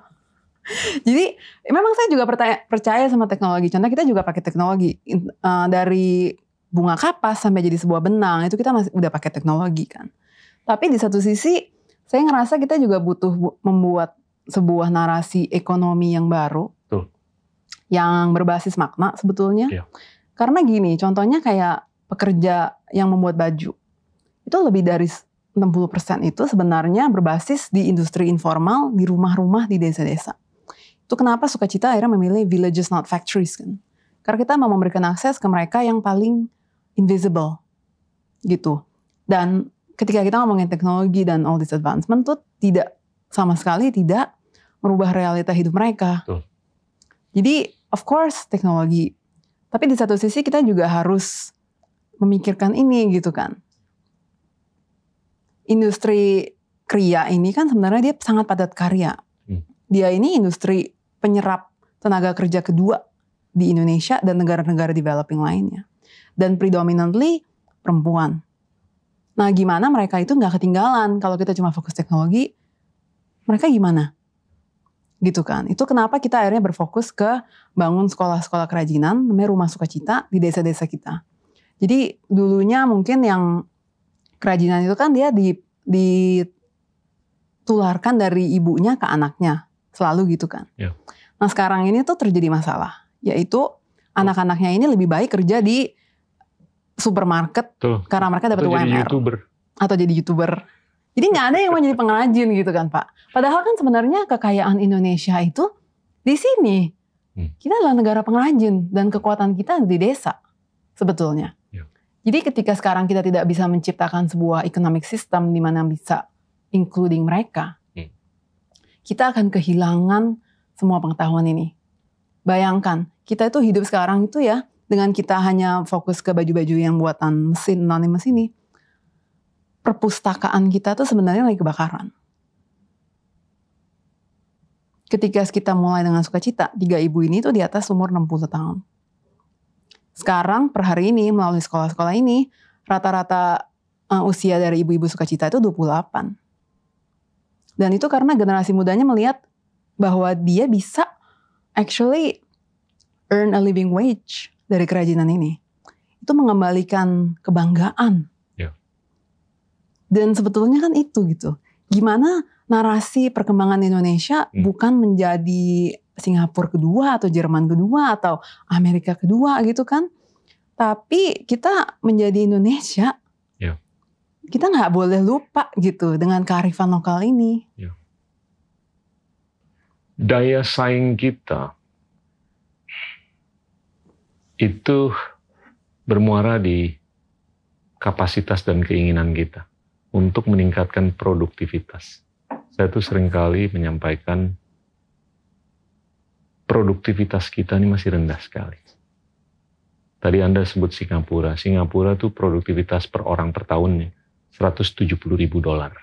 S1: Jadi memang saya juga percaya, percaya sama teknologi. Contoh kita juga pakai teknologi uh, dari bunga kapas sampai jadi sebuah benang itu kita masih udah pakai teknologi kan. Tapi di satu sisi saya ngerasa kita juga butuh membuat sebuah narasi ekonomi yang baru,
S2: Tuh.
S1: yang berbasis makna sebetulnya.
S2: Iya.
S1: Karena gini, contohnya kayak pekerja yang membuat baju, itu lebih dari 60% itu sebenarnya berbasis di industri informal, di rumah-rumah, di desa-desa. Itu kenapa Sukacita akhirnya memilih villages not factories kan. Karena kita mau memberikan akses ke mereka yang paling invisible gitu. Dan ketika kita ngomongin teknologi dan all this advancement tuh tidak sama sekali tidak merubah realita hidup mereka.
S2: Betul.
S1: Jadi of course teknologi, tapi di satu sisi kita juga harus memikirkan ini gitu kan. Industri kria ini kan sebenarnya dia sangat padat karya.
S2: Hmm.
S1: Dia ini industri penyerap tenaga kerja kedua di Indonesia dan negara-negara developing lainnya. Dan predominantly perempuan. Nah gimana mereka itu nggak ketinggalan kalau kita cuma fokus teknologi, mereka gimana? Gitu kan. Itu kenapa kita akhirnya berfokus ke bangun sekolah-sekolah kerajinan, namanya Rumah Sukacita di desa-desa kita. Jadi dulunya mungkin yang kerajinan itu kan dia di ditularkan dari ibunya ke anaknya. Selalu gitu kan.
S2: Ya.
S1: Nah sekarang ini tuh terjadi masalah. Yaitu anak-anaknya ini lebih baik kerja di supermarket
S2: Tuh.
S1: karena mereka dapat
S2: jadi
S1: UMR
S2: youtuber.
S1: atau jadi youtuber. Jadi nggak ada yang mau jadi pengrajin gitu kan Pak. Padahal kan sebenarnya kekayaan Indonesia itu di sini.
S2: Hmm.
S1: Kita adalah negara pengrajin dan kekuatan kita di desa sebetulnya.
S2: Ya.
S1: Jadi ketika sekarang kita tidak bisa menciptakan sebuah economic system di mana bisa including mereka. Kita akan kehilangan semua pengetahuan ini. Bayangkan, kita itu hidup sekarang itu ya dengan kita hanya fokus ke baju-baju yang buatan mesin anonymous ini, perpustakaan kita tuh sebenarnya lagi kebakaran. Ketika kita mulai dengan sukacita, tiga ibu ini tuh di atas umur 60 tahun. Sekarang per hari ini melalui sekolah-sekolah ini, rata-rata uh, usia dari ibu-ibu sukacita itu 28. Dan itu karena generasi mudanya melihat bahwa dia bisa actually earn a living wage dari kerajinan ini. Itu mengembalikan kebanggaan.
S2: Ya.
S1: Dan sebetulnya kan itu gitu. Gimana narasi perkembangan Indonesia
S2: Hmm.
S1: bukan menjadi Singapura kedua atau Jerman kedua atau Amerika kedua gitu kan. Tapi kita menjadi Indonesia.
S2: Ya.
S1: Kita nggak boleh lupa gitu dengan kearifan lokal ini.
S2: Daya saing kita itu bermuara di kapasitas dan keinginan kita untuk meningkatkan produktivitas. Saya tuh sering kali menyampaikan produktivitas kita ini masih rendah sekali. Tadi Anda sebut Singapura. Singapura tuh produktivitas per orang per tahunnya 170 ribu dolar.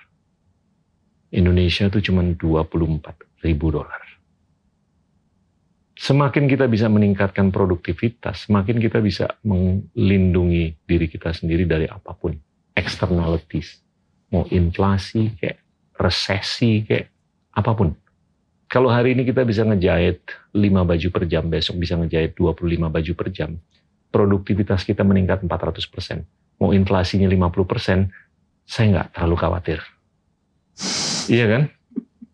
S2: Indonesia itu cuma 24 ribu dolar. Semakin kita bisa meningkatkan produktivitas, semakin kita bisa melindungi diri kita sendiri dari apa pun. Externalities. Mau inflasi, kayak resesi, kayak apa pun. Kalau hari ini kita bisa ngejahit 5 baju per jam, besok bisa ngejahit 25 baju per jam, produktivitas kita meningkat 400%. Mau inflasinya 50%, saya nggak terlalu khawatir. Iya kan?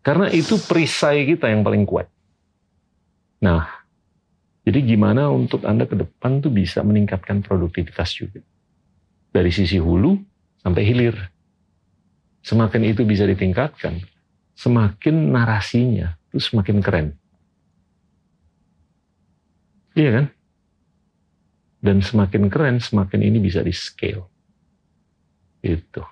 S2: Karena itu perisai kita yang paling kuat. Nah, jadi gimana untuk Anda ke depan tuh bisa meningkatkan produktivitas juga. Dari sisi hulu sampai hilir. Semakin itu bisa ditingkatkan, semakin narasinya itu semakin keren. Iya kan? Dan semakin keren, semakin ini bisa di scale. Itu.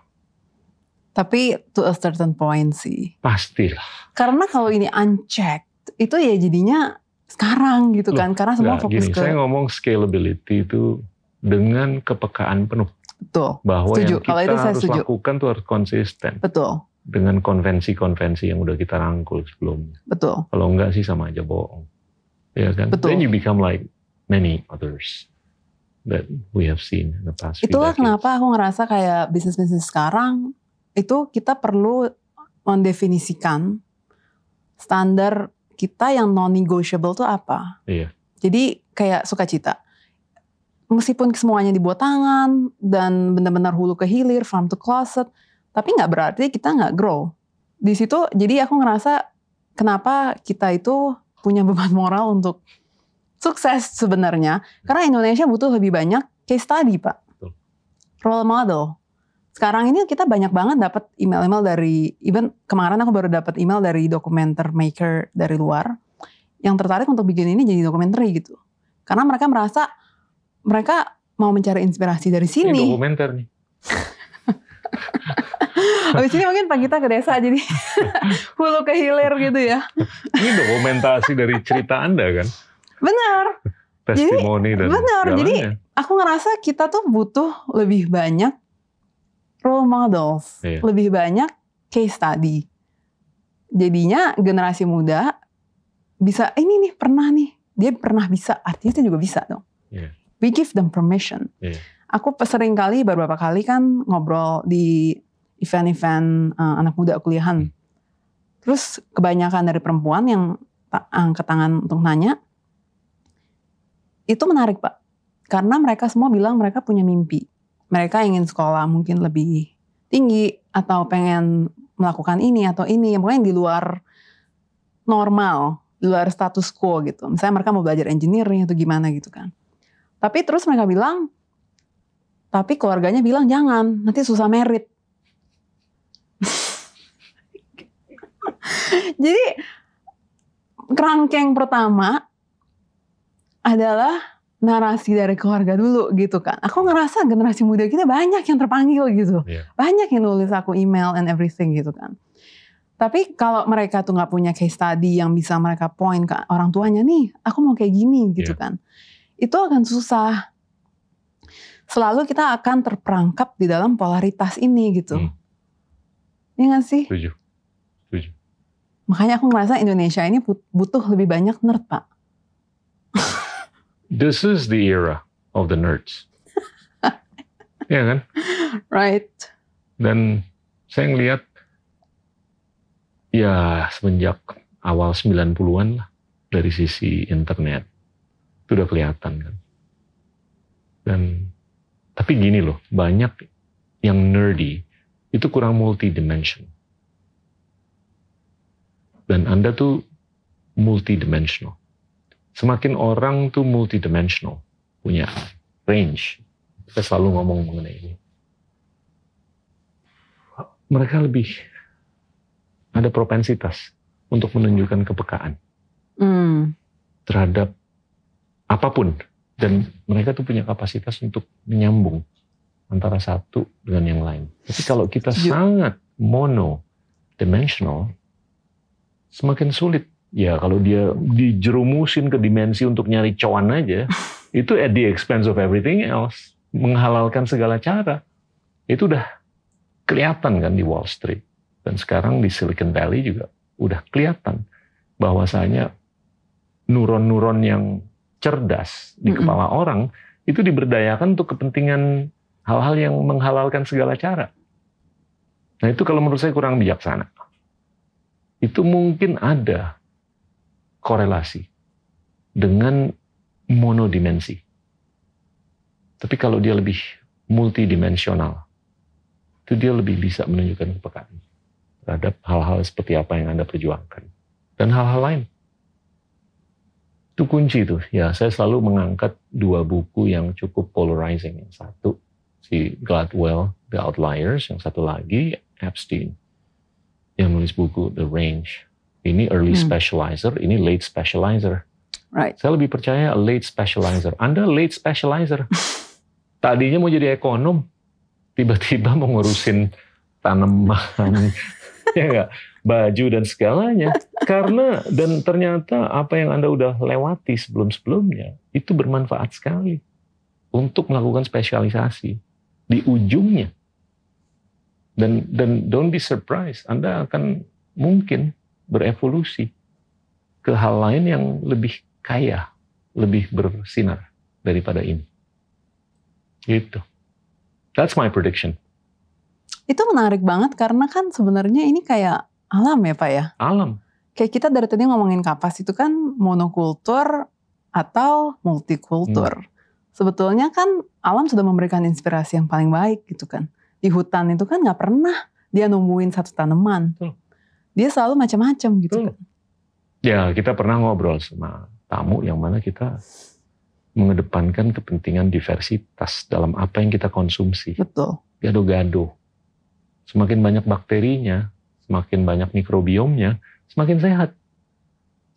S1: Tapi to a certain point sih.
S2: Pastilah.
S1: Karena kalau ini unchecked, itu ya jadinya sekarang gitu kan. Karena semua
S2: Nah,
S1: fokus
S2: gini,
S1: ke...
S2: saya ngomong scalability itu dengan kepekaan penuh
S1: Betul,
S2: bahwa
S1: Setuju.
S2: yang kita
S1: Kalau itu saya
S2: harus
S1: setuju.
S2: lakukan tuh harus konsisten
S1: betul,
S2: dengan konvensi-konvensi yang udah kita rangkul sebelumnya.
S1: betul.
S2: Kalau enggak sih sama aja bohong. Ya kan?
S1: Betul.
S2: Then you become like many others that we have seen in the past
S1: Itulah kenapa aku ngerasa kayak bisnis-bisnis sekarang itu kita perlu mendefinisikan standar kita yang non-negotiable tuh apa.
S2: Iya.
S1: Jadi kayak sukacita. Meskipun semuanya dibuat tangan dan benar-benar hulu ke hilir, farm to closet, tapi nggak berarti kita nggak grow. Di situ jadi aku ngerasa kenapa kita itu punya beban moral untuk sukses sebenarnya. Karena Indonesia butuh lebih banyak case study, Pak.
S2: Betul.
S1: Role model. Sekarang ini kita banyak banget dapat email-email dari even kemarin aku baru dapat email dari dokumenter maker dari luar yang tertarik untuk bikin ini jadi dokumenter gitu. Karena mereka merasa mereka mau mencari inspirasi dari
S2: Ini
S1: sini.
S2: dokumenter nih.
S1: Habis ini mungkin Pak kita ke desa jadi hulu ke hilir gitu ya.
S2: Ini dokumentasi dari cerita Anda kan?
S1: Benar.
S2: Testimoni dan
S1: benar, jadi-. Aku ngerasa kita tuh butuh lebih banyak role models,
S2: Iya.
S1: lebih banyak case study. Jadinya generasi muda bisa ini nih pernah nih, dia pernah bisa, artinya itu juga bisa dong.
S2: Iya.
S1: We give them permission.
S2: Iya.
S1: Aku sering kali beberapa kali kan ngobrol di event-event eh, anak muda kuliahan.
S2: Hmm.
S1: Terus kebanyakan dari perempuan yang angkat tangan untuk nanya, itu menarik pak. Karena mereka semua bilang mereka punya mimpi. Mereka ingin sekolah mungkin lebih tinggi atau pengen melakukan ini atau ini. Pokoknya yang di luar normal, di luar status quo gitu. Misalnya mereka mau belajar engineering atau gimana gitu kan. Tapi terus mereka bilang, tapi keluarganya bilang jangan, nanti susah merit. Jadi kerangkeng pertama adalah narasi dari keluarga dulu gitu kan. Aku ngerasa generasi muda kita banyak yang terpanggil gitu.
S2: Iya.
S1: Banyak yang nulis aku email and everything gitu kan. Tapi kalau mereka tuh nggak punya case study yang bisa mereka point ke orang tuanya nih, aku mau kayak gini gitu
S2: Iya.
S1: kan. Itu akan susah. Selalu kita akan terperangkap di dalam polaritas ini gitu.
S2: Hmm.
S1: Iya nggak sih?
S2: Setuju. Setuju.
S1: Makanya aku ngerasa Indonesia ini but- butuh lebih banyak nerd, Pak.
S2: This is the era of the nerds. Iya kan?
S1: Right?
S2: Dan saya ngelihat ya semenjak awal 90-an lah dari sisi internet itu udah kelihatan kan. Dan tapi gini loh, banyak yang nerdy itu kurang multidimension. Dan Anda tuh multidimensional. Semakin orang tuh multidimensional, punya range. Kita selalu ngomong mengenai ini mereka lebih ada propensitas untuk menunjukkan kepekaan
S1: Hmm.
S2: terhadap apa pun dan mereka tuh punya kapasitas untuk menyambung antara satu dengan yang lain. Tapi kalau kita sangat mono dimensional semakin sulit. Ya kalau dia dijerumusin ke dimensi untuk nyari cuan aja, itu at the expense of everything else, menghalalkan segala cara. Itu udah kelihatan kan di Wall Street. Dan sekarang di Silicon Valley juga udah kelihatan bahwasanya nuron-nuron yang cerdas di kepala orang itu diberdayakan untuk kepentingan hal-hal yang menghalalkan segala cara. Nah itu kalau menurut saya kurang bijaksana. Itu mungkin ada korelasi dengan monodimensi. Tapi kalau dia lebih multidimensional, itu dia lebih bisa menunjukkan kepekaan terhadap hal-hal seperti apa yang Anda perjuangkan. Dan hal-hal lain. Itu kunci tuh. Ya, saya selalu mengangkat dua buku yang cukup polarizing. Yang satu, si Gladwell, The Outliers. Yang satu lagi, Epstein. Yang nulis buku The Range. Ini early
S1: Hmm.
S2: specializer, ini late specializer.
S1: Right.
S2: Saya lebih percaya late specializer. Anda late specializer. Tadinya mau jadi ekonom, tiba-tiba mau ngurusin tanaman, ya enggak, baju dan segalanya. Karena dan ternyata apa yang Anda udah lewati sebelum-sebelumnya itu bermanfaat sekali untuk melakukan spesialisasi di ujungnya. Dan dan don't be surprised, Anda akan mungkin berevolusi ke hal lain yang lebih kaya, lebih bersinar daripada ini. Gitu. That's my prediction.
S1: Itu menarik banget karena kan sebenarnya ini kayak alam ya Pak ya.
S2: Alam.
S1: Kayak kita dari tadi ngomongin kapas itu kan monokultur atau multikultur. Sebetulnya kan alam sudah memberikan inspirasi yang paling baik gitu kan. Di hutan itu kan nggak pernah dia numbuhin satu tanaman.
S2: Betul.
S1: Dia selalu macam-macam gitu
S2: Betul.
S1: kan.
S2: Ya, kita pernah ngobrol sama tamu yang mana kita mengedepankan kepentingan diversitas dalam apa yang kita konsumsi.
S1: Betul.
S2: Gado-gado. Semakin banyak bakterinya, semakin banyak mikrobiomnya, semakin sehat.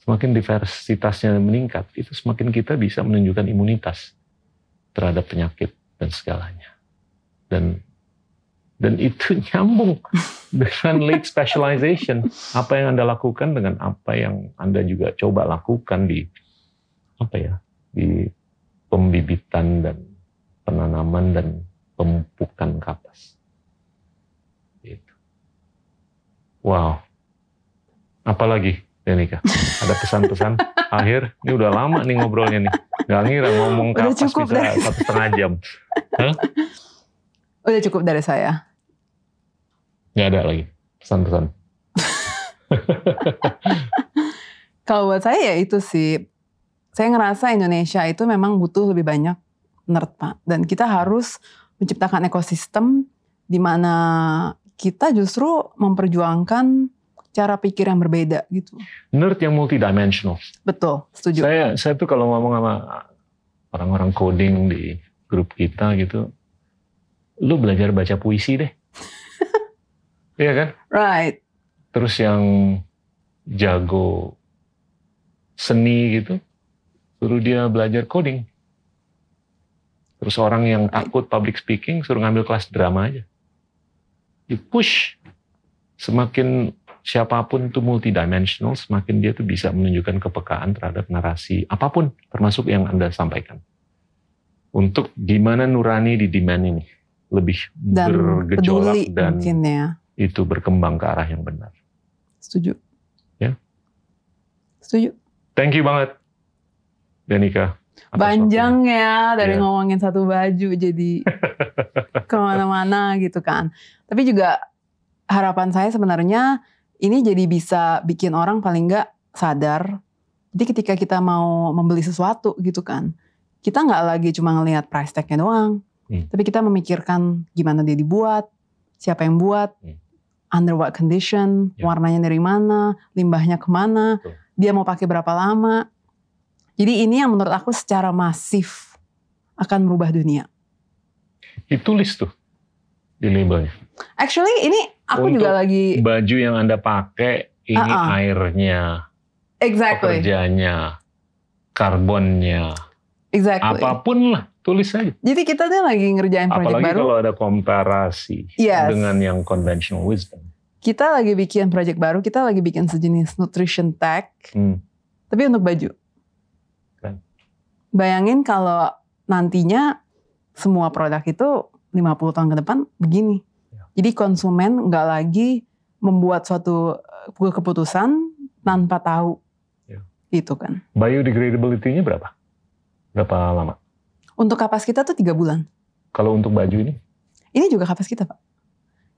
S2: Semakin diversitasnya meningkat, itu semakin kita bisa menunjukkan imunitas terhadap penyakit dan segalanya. Dan dan itu nyambung dengan late specialization. Apa yang Anda lakukan dengan apa yang Anda juga coba lakukan di apa ya? di pembibitan dan penanaman dan pemupukan kapas. Gitu. Wow. Apalagi, Denika? Ada pesan-pesan akhir? Ini udah lama nih ngobrolnya nih. Gak ngira ngomong kapas bisa satu setengah jam.
S1: Udah cukup dari saya.
S2: Gak ada lagi pesan-pesan.
S1: Kalau buat saya ya itu sih. Saya ngerasa Indonesia itu memang butuh lebih banyak nerd Pak. Dan kita harus menciptakan ekosistem di mana kita justru memperjuangkan cara pikir yang berbeda gitu.
S2: Nerd yang multidimensional.
S1: Betul, setuju.
S2: Saya saya tuh kalau ngomong sama orang-orang coding di grup kita gitu, lu belajar baca puisi deh. Iya kan?
S1: Right.
S2: Terus yang jago seni gitu, suruh dia belajar coding. Terus orang yang takut public speaking, suruh ngambil kelas drama aja. Di push. Semakin siapa pun tuh multidimensional, semakin dia tuh bisa menunjukkan kepekaan terhadap narasi apa pun, termasuk yang Anda sampaikan. Untuk gimana nurani di demand ini lebih
S1: Dan
S2: bergejolak
S1: peduli
S2: dan
S1: mungkin ya.
S2: itu berkembang ke arah yang benar.
S1: Setuju.
S2: Ya.
S1: Setuju.
S2: Thank you banget, Danika.
S1: Panjang ya dari
S2: Iya.
S1: ngomongin satu baju jadi ke mana-mana gitu kan. Tapi juga harapan saya sebenarnya ini jadi bisa bikin orang paling nggak sadar. Jadi ketika kita mau membeli sesuatu gitu kan, kita nggak lagi cuma ngelihat price tag-nya doang,
S2: Hmm.
S1: tapi kita memikirkan gimana dia dibuat, siapa yang buat,
S2: Hmm.
S1: under what condition,
S2: Ya. warnanya
S1: dari mana, limbahnya ke mana,
S2: Betul.
S1: dia mau pakai berapa lama. Jadi ini yang menurut aku secara masif akan merubah dunia.
S2: Ditulis tuh di labelnya.
S1: Actually ini aku
S2: Untuk
S1: juga lagi
S2: Baju yang Anda pakai, ini
S1: Uh-uh.
S2: airnya,
S1: exactly,
S2: pekerjanya, karbonnya,
S1: exactly.
S2: apa pun lah, tulis saja.
S1: Jadi kita tuh lagi ngerjain project
S2: Apalagi
S1: baru.
S2: kalau ada komparasi
S1: Yes.
S2: dengan yang conventional wisdom.
S1: Kita lagi bikin project baru, kita lagi bikin sejenis nutrition tech,
S2: Hmm.
S1: tapi untuk baju.
S2: Keren.
S1: Bayangin kalau nantinya semua produk itu 50 tahun ke depan begini.
S2: Ya.
S1: Jadi konsumen nggak lagi membuat suatu eh, keputusan tanpa tahu
S2: Ya.
S1: itu kan.
S2: Biodegradability-nya berapa? Berapa lama?
S1: Untuk kapas kita tuh tiga bulan.
S2: Kalau untuk baju ini
S1: Ini juga kapas kita pak.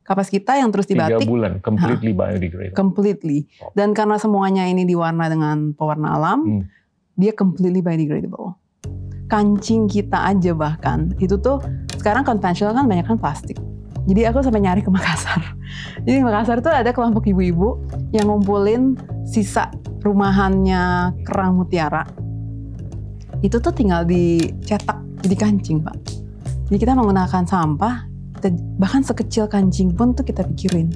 S1: Kapas kita yang terus
S2: tiga
S1: dibatik
S2: bulan, completely biodegradable.
S1: completely.
S2: Oh.
S1: Dan karena semuanya ini diwarna dengan pewarna alam,
S2: Hmm.
S1: dia completely biodegradable. Kancing kita aja bahkan itu tuh sekarang konvensional kan banyak kan plastik. Jadi aku sampai nyari ke Makassar. Jadi di Makassar tuh ada kelompok ibu-ibu yang ngumpulin sisa rumahannya kerang mutiara. Itu tuh tinggal dicetak jadi kancing, Pak. Jadi kita menggunakan sampah, kita, bahkan sekecil kancing pun tuh kita pikirin.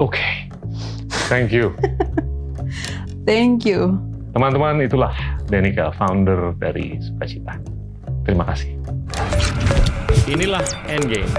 S2: Oke, thank you.
S1: Thank you.
S2: Teman-teman, itulah Denika, founder dari Sukacita. Terima kasih. Inilah Endgame,